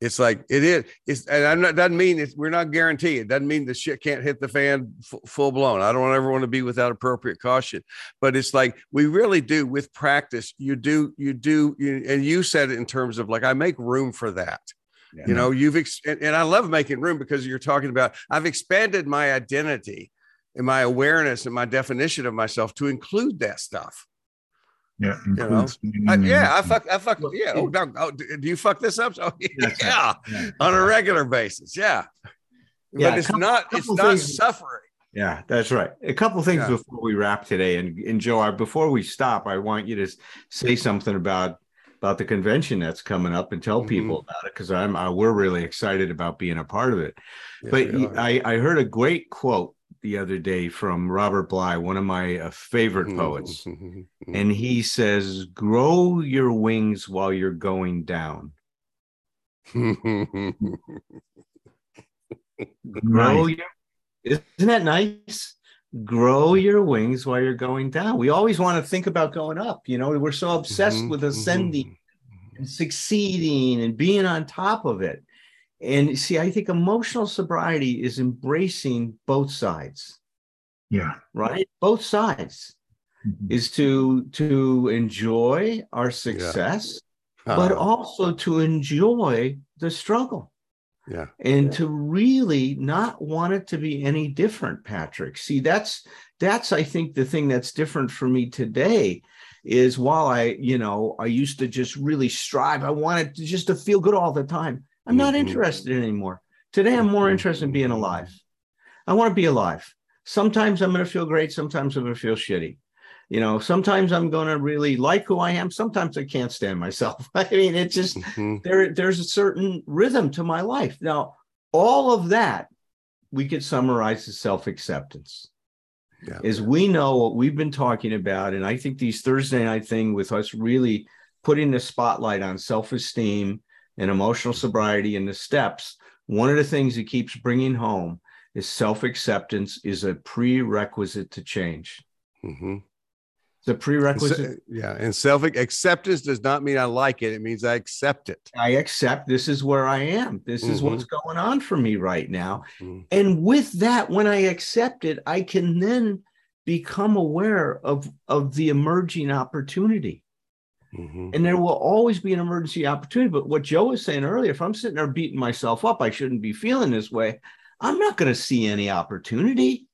It's like it is. It's and I'm not doesn't mean it's, we're not guaranteed. It doesn't mean the shit can't hit the fan f- full blown. I don't ever want to be without appropriate caution, but it's like we really do with practice. You do, you do, you, and you said it in terms of like I make room for that. Yeah. You know, you've ex- and, and I love making room because you're talking about I've expanded my identity and my awareness and my definition of myself to include that stuff. Yeah, you know? I, yeah, I fuck, I fuck, yeah. Oh, no, oh, do you fuck this up? Oh, yeah, yeah, on a regular basis, yeah. yeah but it's couple, not, it's not things, suffering. Yeah, that's right. A couple things yeah. before we wrap today, and and Joe, before we stop, I want you to say something about about the convention that's coming up and tell mm-hmm. people about it because I'm I, we're really excited about being a part of it. Yes, but I I heard a great quote the other day from Robert Bly, one of my uh, favorite mm-hmm, poets. Mm-hmm. and he says, Grow your wings while you're going down. Grow your, isn't that nice? Grow your wings while you're going down. We always want to think about going up. You know, we're so obsessed mm-hmm, with ascending mm-hmm. and succeeding and being on top of it. And see, I think emotional sobriety is embracing both sides. Yeah. Right? Both sides mm-hmm. is to to enjoy our success, yeah. uh-huh. but also to enjoy the struggle. Yeah. And yeah. to really not want it to be any different, Patrick. See, that's that's I think the thing that's different for me today is while I, you know, I used to just really strive, I wanted to just to feel good all the time. I'm not mm-hmm. interested anymore. Today, I'm more interested in being alive. I want to be alive. Sometimes I'm going to feel great. Sometimes I'm going to feel shitty. You know, sometimes I'm going to really like who I am. Sometimes I can't stand myself. I mean, it just mm-hmm. there. There's a certain rhythm to my life. Now, all of that we could summarize as self acceptance. Yeah. Is we know what we've been talking about, and I think these Thursday night thing with us really putting the spotlight on self esteem and emotional sobriety and the steps, one of the things he keeps bringing home is self acceptance is a prerequisite to change. Mm-hmm. It's a prerequisite. yeah, and self acceptance does not mean I like it. It means I accept it. I accept this is where I am. This is Mhm. what's going on for me right now. Mhm. And with that, when I accept it, I can then become aware of, of the emerging opportunity. Mhm. And there will always be an emergency opportunity. But what Joe was saying earlier, if I'm sitting there beating myself up, I shouldn't be feeling this way. I'm not going to see any opportunity.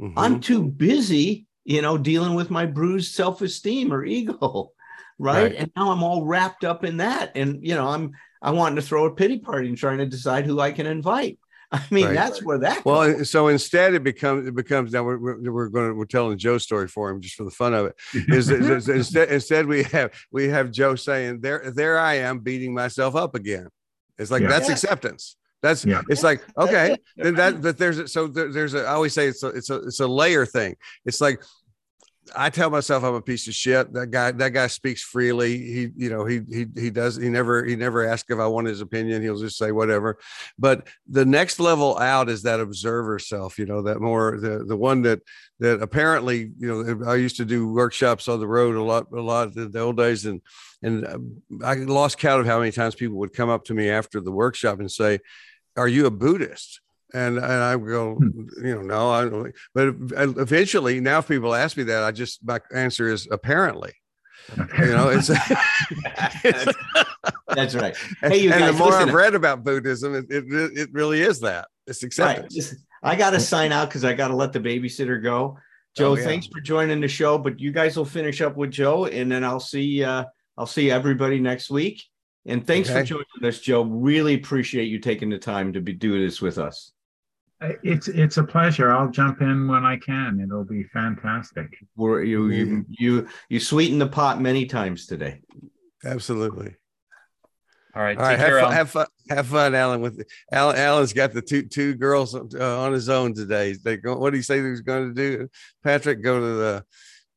Mhm. I'm too busy, you know, dealing with my bruised self-esteem or ego, right? Right. And now I'm all wrapped up in that, and you know, I'm I wanting to throw a pity party and trying to decide who I can invite. I mean, Right. that's where that. Well, goes. so instead, it becomes it becomes now we're we're, we're going to we're telling Joe's story for him just for the fun of it. Is, is- is- instead instead we have we have Joe saying there there I am beating myself up again. It's like Yeah. that's Yeah. acceptance. That's Yeah. it's like okay then that but there's a, so there, there's a I always say it's a it's a it's a layer thing. It's like I tell myself I'm a piece of shit. That guy that guy speaks freely. He you know he he he does he never he never asks if I want his opinion. He'll just say whatever. But the next level out is that observer self. You know that more the the one that that apparently you know I used to do workshops on the road a lot a lot in the old days and and um, I lost count of how many times people would come up to me after the workshop and say, "Are you a Buddhist?" And and I would go, you know, no, I don't. But eventually, now if people ask me that, I just my answer is apparently. You know, it's, it's That's right. Hey, you and guys, the more listen. I've read about Buddhism, it, it it really is that it's All right, acceptance. listen, I got to sign out because I got to let the babysitter go. Joe, Oh, yeah. thanks for joining the show. But you guys will finish up with Joe, and then I'll see. Uh, I'll see everybody next week. And thanks for joining us, Joe. Really appreciate you taking the time to be do this with us. It's it's a pleasure. I'll jump in when I can. It'll be fantastic. We're, you, you you you sweetened the pot many times today. Absolutely. All right. All right, have care. fun, have fun, have fun, Allen. With Allen, Allen's got the two two girls uh, on his own today. They go. What do you say he was going to do? Patrick, go to the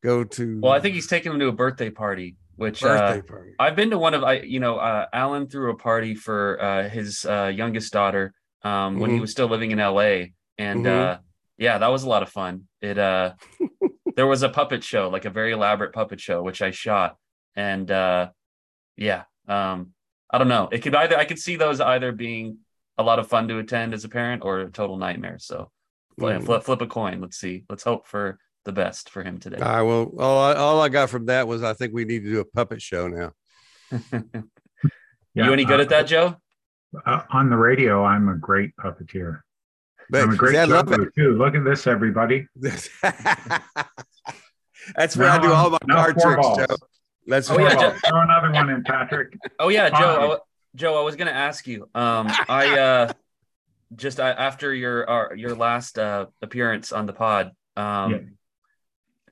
go to. Well, I think he's taking them to a birthday party, which uh, birthday party. I've been to one of I you know uh, Allen threw a party for uh, his uh, youngest daughter um, when he Mhm. was still living in L.A. and Mhm. uh, yeah, that was a lot of fun. It uh, there was a puppet show, like a very elaborate puppet show, which I shot, and uh, yeah, um, I don't know. It could either I could see those either being a lot of fun to attend as a parent or a total nightmare. So flip Mhm. flip, flip a coin. Let's see. Let's hope for the best for him today. All right. Well, all I, all I got from that was I think we need to do a puppet show now. you any good uh, at that, Joe? Uh, on the radio, I'm a great puppeteer. But I'm a great see, juggler too. Look at this, everybody. That's where I do all my card tricks, balls. Joe. That's Oh, four yeah. Joe. Throw another one in, Patrick. Oh yeah, Joe. I, Joe, I was gonna ask you. Um, I uh, just uh, after your uh, your last uh, appearance on the pod, um, Yeah.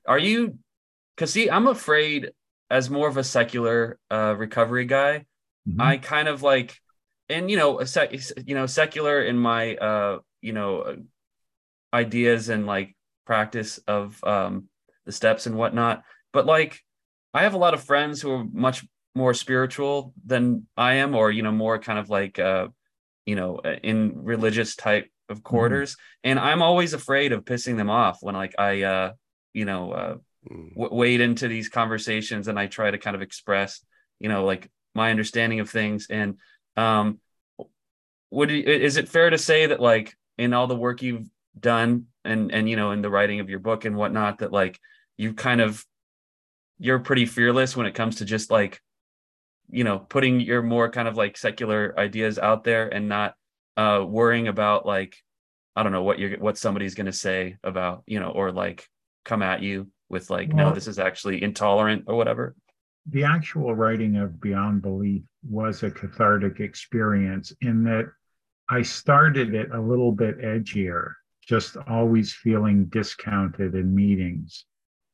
are you? Because see, I'm afraid as more of a secular uh, recovery guy, Mhm. I kind of like, and you know, a sec, you know, secular in my uh, you know, uh, ideas and like practice of um the steps and whatnot. But like, I have a lot of friends who are much more spiritual than I am, or you know, more kind of like uh, you know, in religious type of quarters. And I'm always afraid of pissing them off when like I uh, you know, uh Mm. w- wade into these conversations and I try to kind of express, you know, like my understanding of things. And um, would is it fair to say that like in all the work you've done and and you know in the writing of your book and whatnot that like you kind of you're pretty fearless when it comes to just like you know putting your more kind of like secular ideas out there and not uh worrying about like I don't know what you're what somebody's going to say about you know or like come at you with like no this is actually intolerant or whatever the actual writing of Beyond Belief was a cathartic experience in that I started it a little bit edgier, just always feeling discounted in meetings.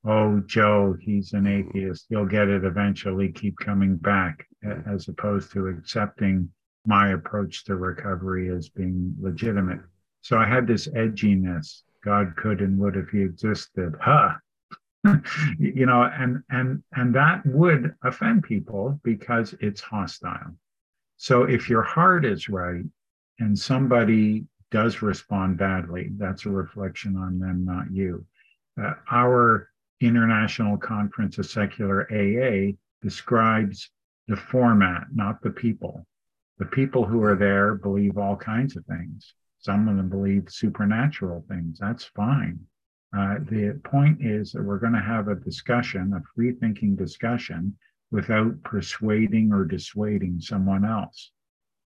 Oh, Joe, he's an mm. atheist. He'll get it eventually. Keep coming back, mm. as opposed to accepting my approach to recovery as being legitimate. So I had this edginess. God could and would if he existed. Huh you know and and and that would offend people because it's hostile so if your heart is right and somebody does respond badly that's a reflection on them not you uh, our International Conference of Secular AA describes the format, not the people. The people who are there believe all kinds of things. Some of them believe supernatural things. That's fine. Uh, the point is that we're going to have a discussion, a free thinking discussion, without persuading or dissuading someone else.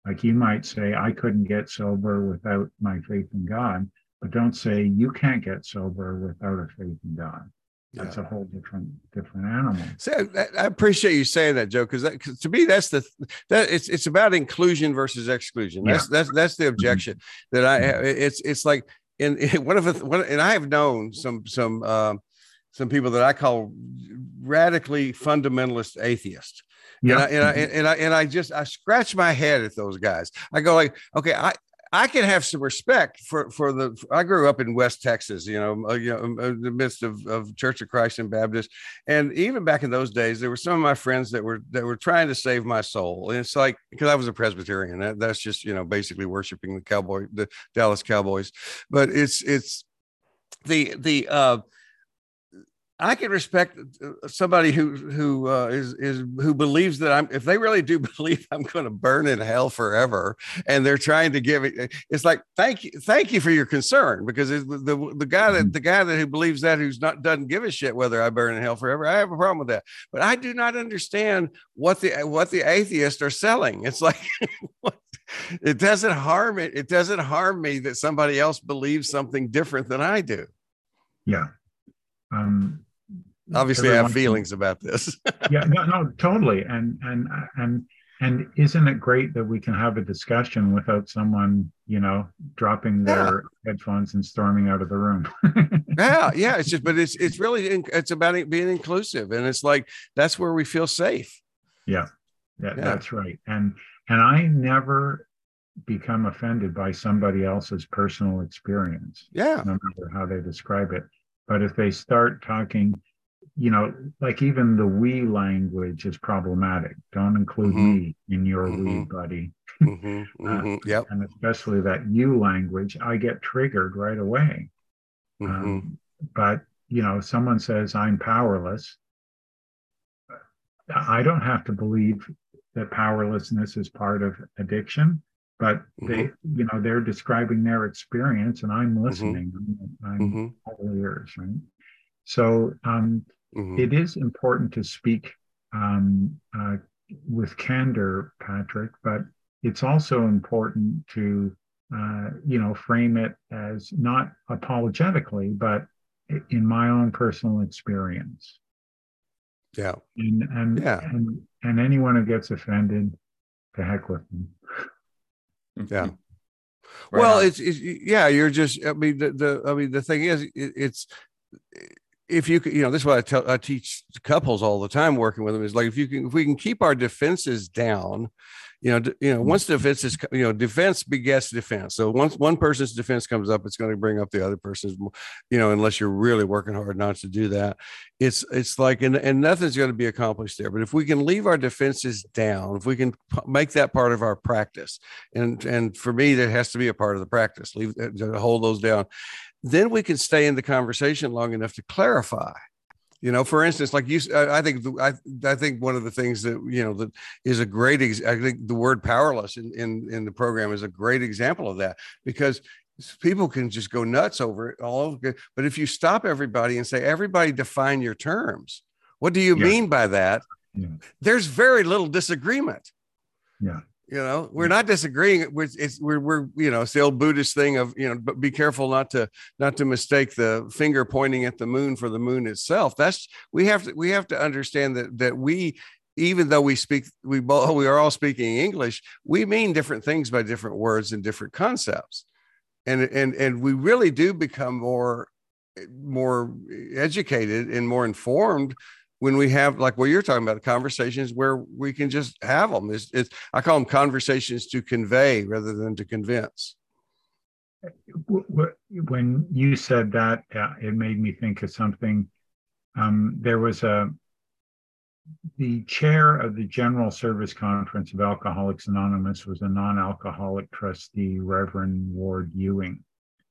Like you might say, I couldn't get sober without my faith in God, but don't say you can't get sober without a faith in God. That's yeah. a whole different different animal. So I, I appreciate you saying that, Joe, because to me that's the that it's it's about inclusion versus exclusion. That's yeah. that's that's the mm-hmm. objection mm-hmm. that I have. It's it's like in one of the one, and I have known some some um, some people that I call radically fundamentalist atheists. Yeah. And I, and I, and I, and I just, I scratch my head at those guys. I go like, okay, I, I can have some respect for for the. I grew up in West Texas, you know, uh, you know, um, in the midst of, of Church of Christ and Baptist, and even back in those days, there were some of my friends that were that were trying to save my soul, and it's like because I was a Presbyterian, that, that's just you know basically worshiping the cowboy, the Dallas Cowboys, but it's it's the the uh I can respect uh, somebody who who uh, is is who believes that I'm if they really do believe I'm going to burn in hell forever, and they're trying to give it. It's like thank you, thank you for your concern because the the guy that the guy that who believes that who's not doesn't give a shit whether I burn in hell forever. I have a problem with that, but I do not understand what the what the atheists are selling. It's like it doesn't harm it. It doesn't harm me that somebody else believes something different than I do. Yeah. Um, obviously I have feelings about this. yeah, no, no, totally. And and and and isn't it great that we can have a discussion without someone, you know, dropping their yeah. headphones and storming out of the room? yeah, yeah. It's just, but it's it's really it's about being inclusive, and it's like that's where we feel safe. Yeah, yeah, yeah. that's right. And and I never become offended by somebody else's personal experience. Yeah, no matter how they describe it. But if they start talking you know, like even the we language is problematic. Don't include mm-hmm. me in your mm-hmm. we, buddy. mm-hmm. Mm-hmm. Uh, yep. And especially that you language, I get triggered right away. Mm-hmm. Um, but, you know, someone says I'm powerless. I don't have to believe that powerlessness is part of addiction, but they, mm-hmm. you know, they're describing their experience and I'm listening. I'm, I'm all ears, right? So, um, Mm-hmm. It is important to speak um, uh, with candor, Patrick, but it's also important to, uh, you know, frame it as not apologetically, but in my own personal experience. Yeah. And and yeah. and, and anyone who gets offended, to heck with them. Yeah. Right well, it's, it's, yeah. You're just. I mean, the, the I mean, the thing is, it, it's if you you know this is what I tell I teach couples all the time working with them is like if you can if we can keep our defenses down, you know you know once defense is you know defense begets defense. So once one person's defense comes up, it's going to bring up the other person's. You know unless you're really working hard not to do that, it's it's like and and nothing's going to be accomplished there. But if we can leave our defenses down, if we can make that part of our practice, and and for me that has to be a part of the practice. Leave uh, to hold those down then we can stay in the conversation long enough to clarify. You know for instance like you i think i, I think one of the things that you know that is a great ex- i think the word powerless in, in in the program is a great example of that because people can just go nuts over it all over but if you stop everybody and say everybody define your terms what do you yeah. mean by that? Yeah. there's very little disagreement. Yeah you know we're mm. not disagreeing we're, it's we're, we're you know it's the old buddhist thing of you know but be careful not to not to mistake the finger pointing at the moon for the moon itself. That's we have to we have to understand that that we even though we speak we both we are all speaking english we mean different things by different words and different concepts. And and and we really do become more eh, more educated and more informed when we have like what you're talking about conversations where we can just have them it's, it's i call them conversations to convey rather than to convince. When you said that uh, it made me think of something. Um, there was a the chair of the general service conference of alcoholics anonymous was a non-alcoholic trustee reverend ward ewing.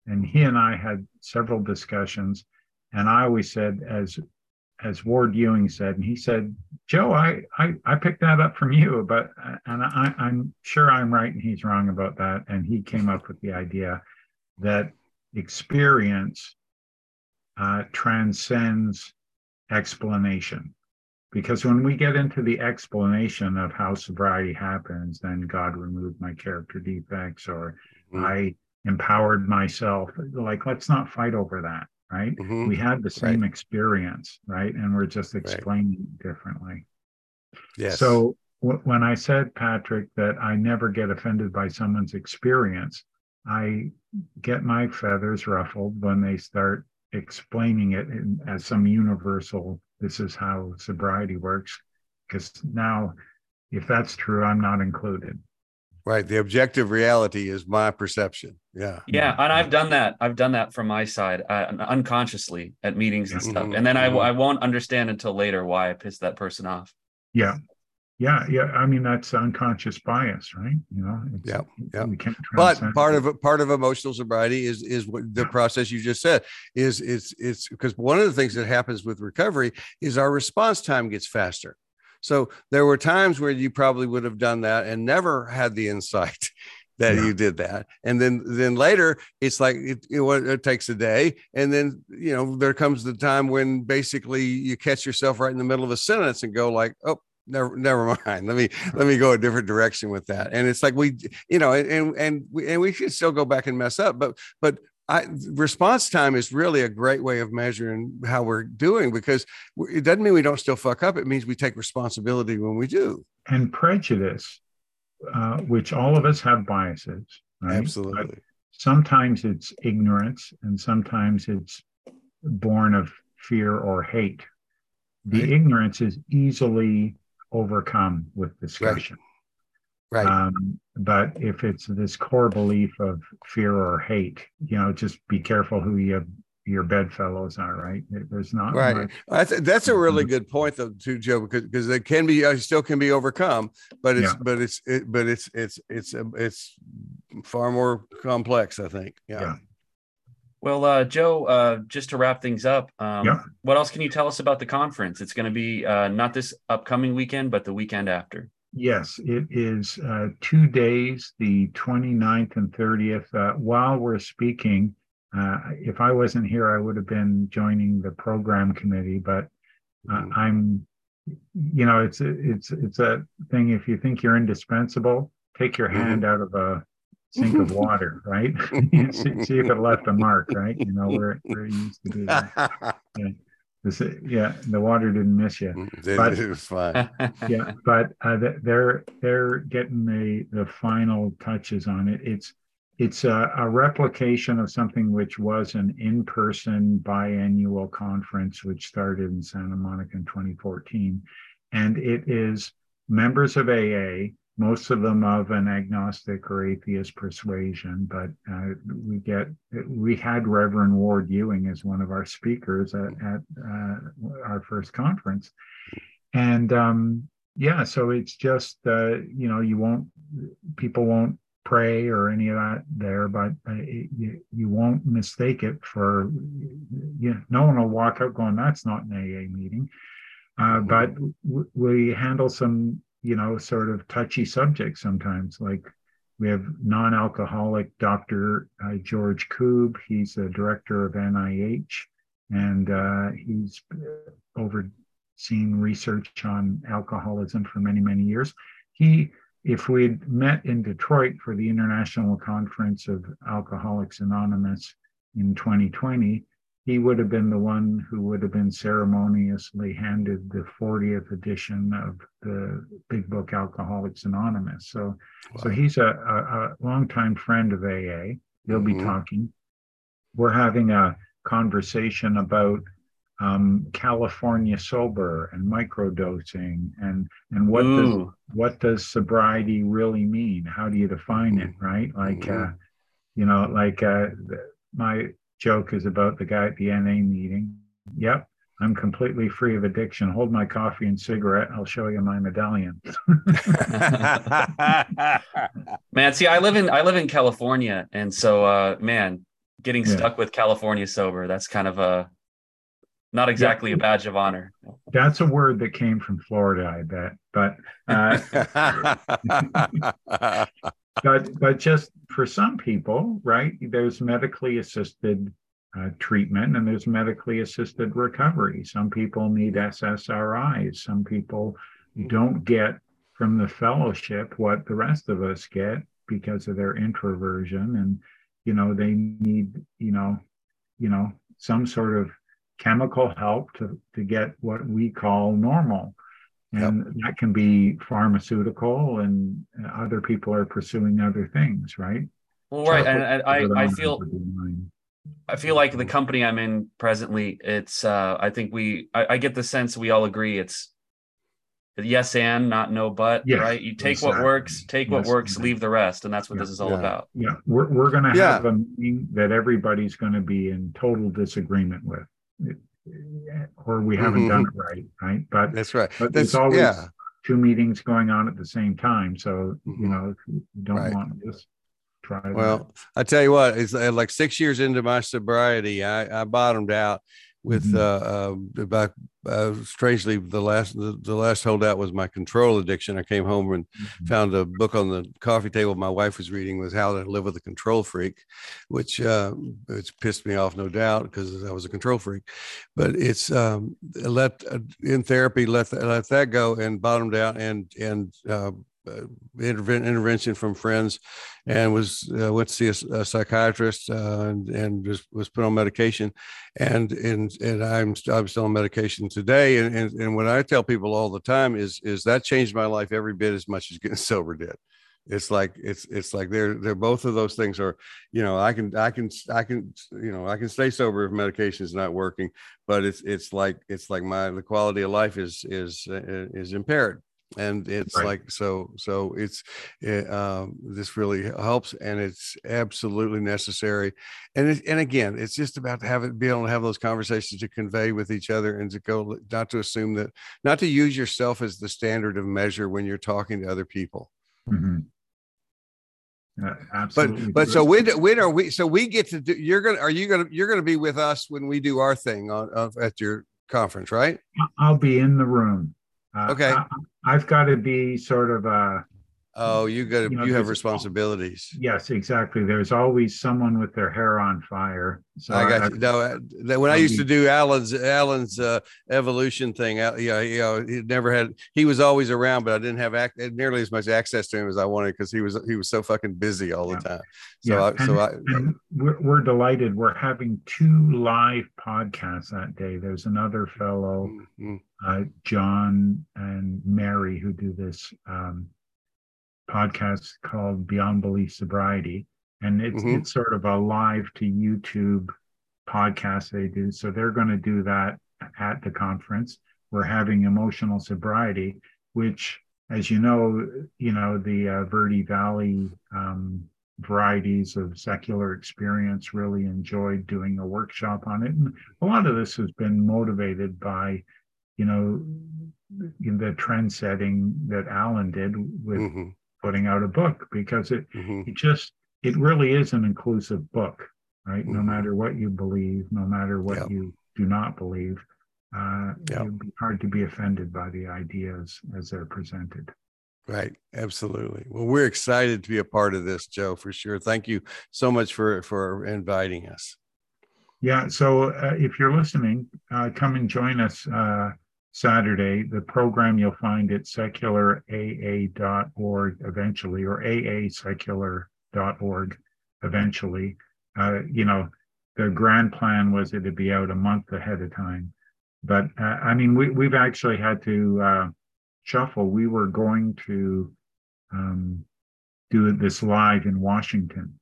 And he and i had several discussions and i always said as as Ward Ewing said, and he said, Joe, I, I, I picked that up from you, but, and I, I'm sure I'm right and he's wrong about that. And he came up with the idea that experience uh, transcends explanation. Because when we get into the explanation of how sobriety happens, then God removed my character defects or mm-hmm. I empowered myself. Like, let's not fight over that right? Mm-hmm. We had the same right. experience, right? And we're just explaining right. differently. Yes. So w- when I said, Patrick, that I never get offended by someone's experience, I get my feathers ruffled when they start explaining it in, as some universal, this is how sobriety works. Because now, if that's true, I'm not included. Right. The objective reality is my perception. Yeah. Yeah. And I've done that. I've done that from my side uh, unconsciously at meetings and stuff. Mm-hmm. And then I, mm-hmm. I won't understand until later why I pissed that person off. Yeah. Yeah. Yeah. I mean, that's unconscious bias, right? You know, yeah. Yeah. But part of part of emotional sobriety is, is what the process you just said is it's, it's because one of the things that happens with recovery is our response time gets faster. So there were times where you probably would have done that and never had the insight that yeah. you did that. And then then later it's like it, it, it, takes a day. And then you know there comes the time when basically you catch yourself right in the middle of a sentence and go like, oh, never never mind. Let me let me go a different direction with that. And it's like we, you know, and and we and we should still go back and mess up, but but I, response time is really a great way of measuring how we're doing because it doesn't mean we don't still fuck up. It means we take responsibility when we do. And prejudice, uh, which all of us have biases, right? Absolutely. But sometimes it's ignorance, and sometimes it's born of fear or hate. The right. ignorance is easily overcome with discussion. Right. Right. Um, but if it's this core belief of fear or hate, you know, just be careful who you your bedfellows are. Right. There's not right. Much. That's a really good point, though, too, Joe, because because it can be uh, still can be overcome, but it's yeah. but it's it, but it's it's it's um, it's far more complex. I think. Yeah. yeah. Well, uh, Joe, uh, just to wrap things up, um, yeah. what else can you tell us about the conference? It's going to be uh, not this upcoming weekend, but the weekend after. Yes, it is uh, two days, the 29th and 30th. Uh, while we're speaking, uh, if I wasn't here, I would have been joining the program committee, but uh, mm-hmm. I'm, you know, it's it's it's a thing. If you think you're indispensable, take your mm-hmm. hand out of a sink of water, right? see, see, if it left a mark, right? You know, where, where it used to be. Yeah. This, yeah, the water didn't miss you. Mm, it, but, it was fine. yeah, but uh, they're they're getting the the final touches on it. It's it's a, a replication of something which was an in-person biannual conference which started in Santa Monica in 2014, and it is members of AA most of them of an agnostic or atheist persuasion, but uh, we get we had Reverend Ward Ewing as one of our speakers at, at uh, our first conference, and um, yeah, so it's just uh, you know you won't people won't pray or any of that there, but uh, you, you won't mistake it for you know, no one will walk out going that's not an AA meeting. Uh, but w- we handle some you know, sort of touchy subject sometimes. Like we have non-alcoholic Dr. Uh, George Koob. He's a director of NIH, and uh, he's overseen research on alcoholism for many, many years. He, if we'd met in Detroit for the International Conference of Alcoholics Anonymous in 2020, he would have been the one who would have been ceremoniously handed the 40th edition of the big book Alcoholics Anonymous. So, wow. so he's a, a, a longtime friend of AA. He'll mm-hmm. be talking. We're having a conversation about um, California sober and microdosing and and what Ooh. does what does sobriety really mean? How do you define it? Right? Like, mm-hmm. uh, you know, like uh, my joke is about the guy at the NA meeting. Yep, I'm completely free of addiction. Hold my coffee and cigarette. I'll show you my medallion. man, see, I live in I live in California, and so uh, man, getting yeah. stuck with California sober, that's kind of a not exactly a badge of honor. That's a word that came from Florida, I bet. But uh, but but just for some people, right? There's medically assisted uh, treatment and there's medically assisted recovery. Some people need SSRIs. Some people don't get from the fellowship what the rest of us get because of their introversion and you know they need you know you know some sort of chemical help to to get what we call normal and yep. that can be pharmaceutical and other people are pursuing other things right? Well right and, and i i feel i feel like the company i'm in presently it's uh i think we I, I get the sense we all agree it's yes and not no but yes, right? You take exactly. what works take yes, what works leave the rest and that's what yeah, this is all yeah. about. Yeah we're, we're going to have a meeting that everybody's going to be in total disagreement with or we haven't mm-hmm. done it right right but that's right but there's always yeah. two meetings going on at the same time so mm-hmm. you know if you don't right. want to just try well that. i tell you what it's uh, like six years into my sobriety i, I bottomed out with mm-hmm. uh, uh, about uh, strangely the last the, the, last holdout was my control addiction. I came home and mm-hmm. found a book on the coffee table my wife was reading was How to Live with a Control Freak, which uh, which pissed me off no doubt because I was a control freak. But it's um, let uh, in therapy let let that go and bottomed out and and uh, intervention from friends and was uh, went to see a, a psychiatrist uh, and, and was, was put on medication. And and and I'm I'm still on medication today. And, and and what I tell people all the time is is that changed my life every bit as much as getting sober did. It's like it's it's like they're they're both of those things are you know i can i can i can you know i can stay sober if medication is not working but it's it's like it's like my the quality of life is is is impaired and it's right. like so so it's it, um, this really helps and it's absolutely necessary and it, and again it's just about to have it be able to have those conversations to convey with each other and to go not to assume that not to use yourself as the standard of measure when you're talking to other people mm-hmm. Uh, absolutely. But but so when when are we? So we get to do. You're gonna are you gonna you're gonna be with us when we do our thing on, on at your conference, right? I'll be in the room. Uh, okay. I, have got to be sort of a. Oh, you got you, know, you have responsibilities. Yes, exactly. There's always someone with their hair on fire. So I got I, you. No, uh, when I used to do Allen's Allen's uh, evolution thing, uh, you know, you know, he never had. He was always around, but I didn't have ac- nearly as much access to him as I wanted because he was he was so fucking busy all yeah. the time. So, yeah. I, and, so I, we're, we're delighted. We're having two live podcasts that day. There's another fellow. Mm-hmm uh, John and Mary, who do this um, podcast called Beyond Belief Sobriety. And it's, mm-hmm. it's sort of a live to YouTube podcast they do. So they're going to do that at the conference. We're having emotional sobriety, which, as you know, you know, the uh, Verde Valley um, varieties of secular experience really enjoyed doing a workshop on it. And a lot of this has been motivated by you know, in the trend setting that Allen did with mm-hmm. Putting out a book because it mm-hmm. it just it really is an inclusive book, right? Mm-hmm. No matter what you believe, no matter what yep. you do not believe, uh, yep. it'd be hard to be offended by the ideas as they're presented. Right, absolutely. Well, we're excited to be a part of this, Joe, for sure. Thank you so much for for inviting us. Yeah. So uh, if you're listening, uh, come and join us. Saturday. The program you'll find at secularaa.org eventually, or aasecular.org eventually. Uh, you know, the grand plan was it to be out a month ahead of time. But uh, I mean, we, we've actually had to uh, shuffle. We were going to um, do this live in Washington,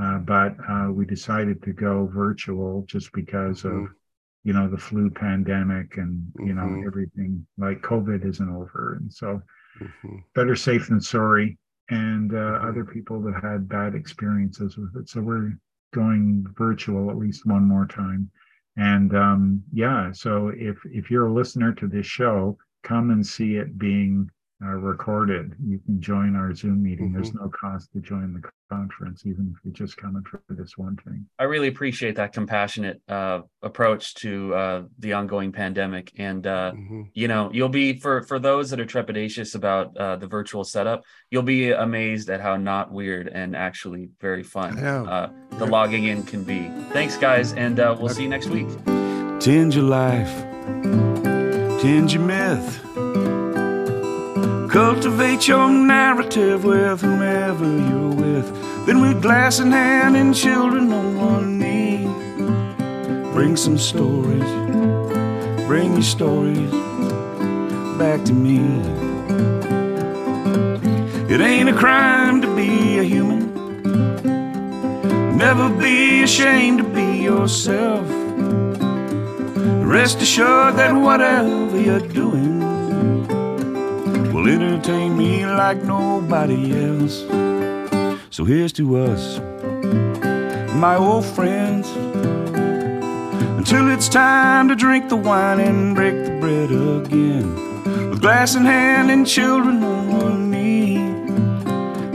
uh, but uh, we decided to go virtual just because of mm-hmm you know the flu pandemic and you know mm-hmm. everything like covid isn't over and so mm-hmm. better safe than sorry and uh, mm-hmm. other people that had bad experiences with it so we're going virtual at least one more time and um, yeah so if if you're a listener to this show come and see it being uh, recorded. You can join our Zoom meeting. Mm-hmm. There's no cost to join the conference, even if you're just coming for this one thing. I really appreciate that compassionate uh, approach to uh, the ongoing pandemic, and uh, Mhm. you know, you'll be for for those that are trepidatious about uh, the virtual setup, you'll be amazed at how not weird and actually very fun Yeah. uh, the logging in can be. Thanks, guys, and uh, we'll see you next week. Tend your life, tend your myth. Cultivate your narrative with whomever you're with. Then, with glass in hand and children on one knee, bring some stories, bring your stories back to me. It ain't a crime to be a human. Never be ashamed to be yourself. Rest assured that whatever you're doing will entertain me like nobody else. So here's to us, my old friends, until it's time to drink the wine and break the bread again. With glass in hand and children on one knee,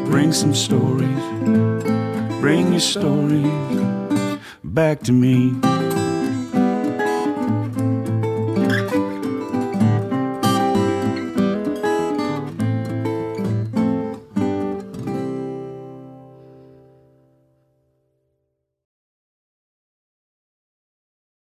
bring some stories, bring your stories back to me.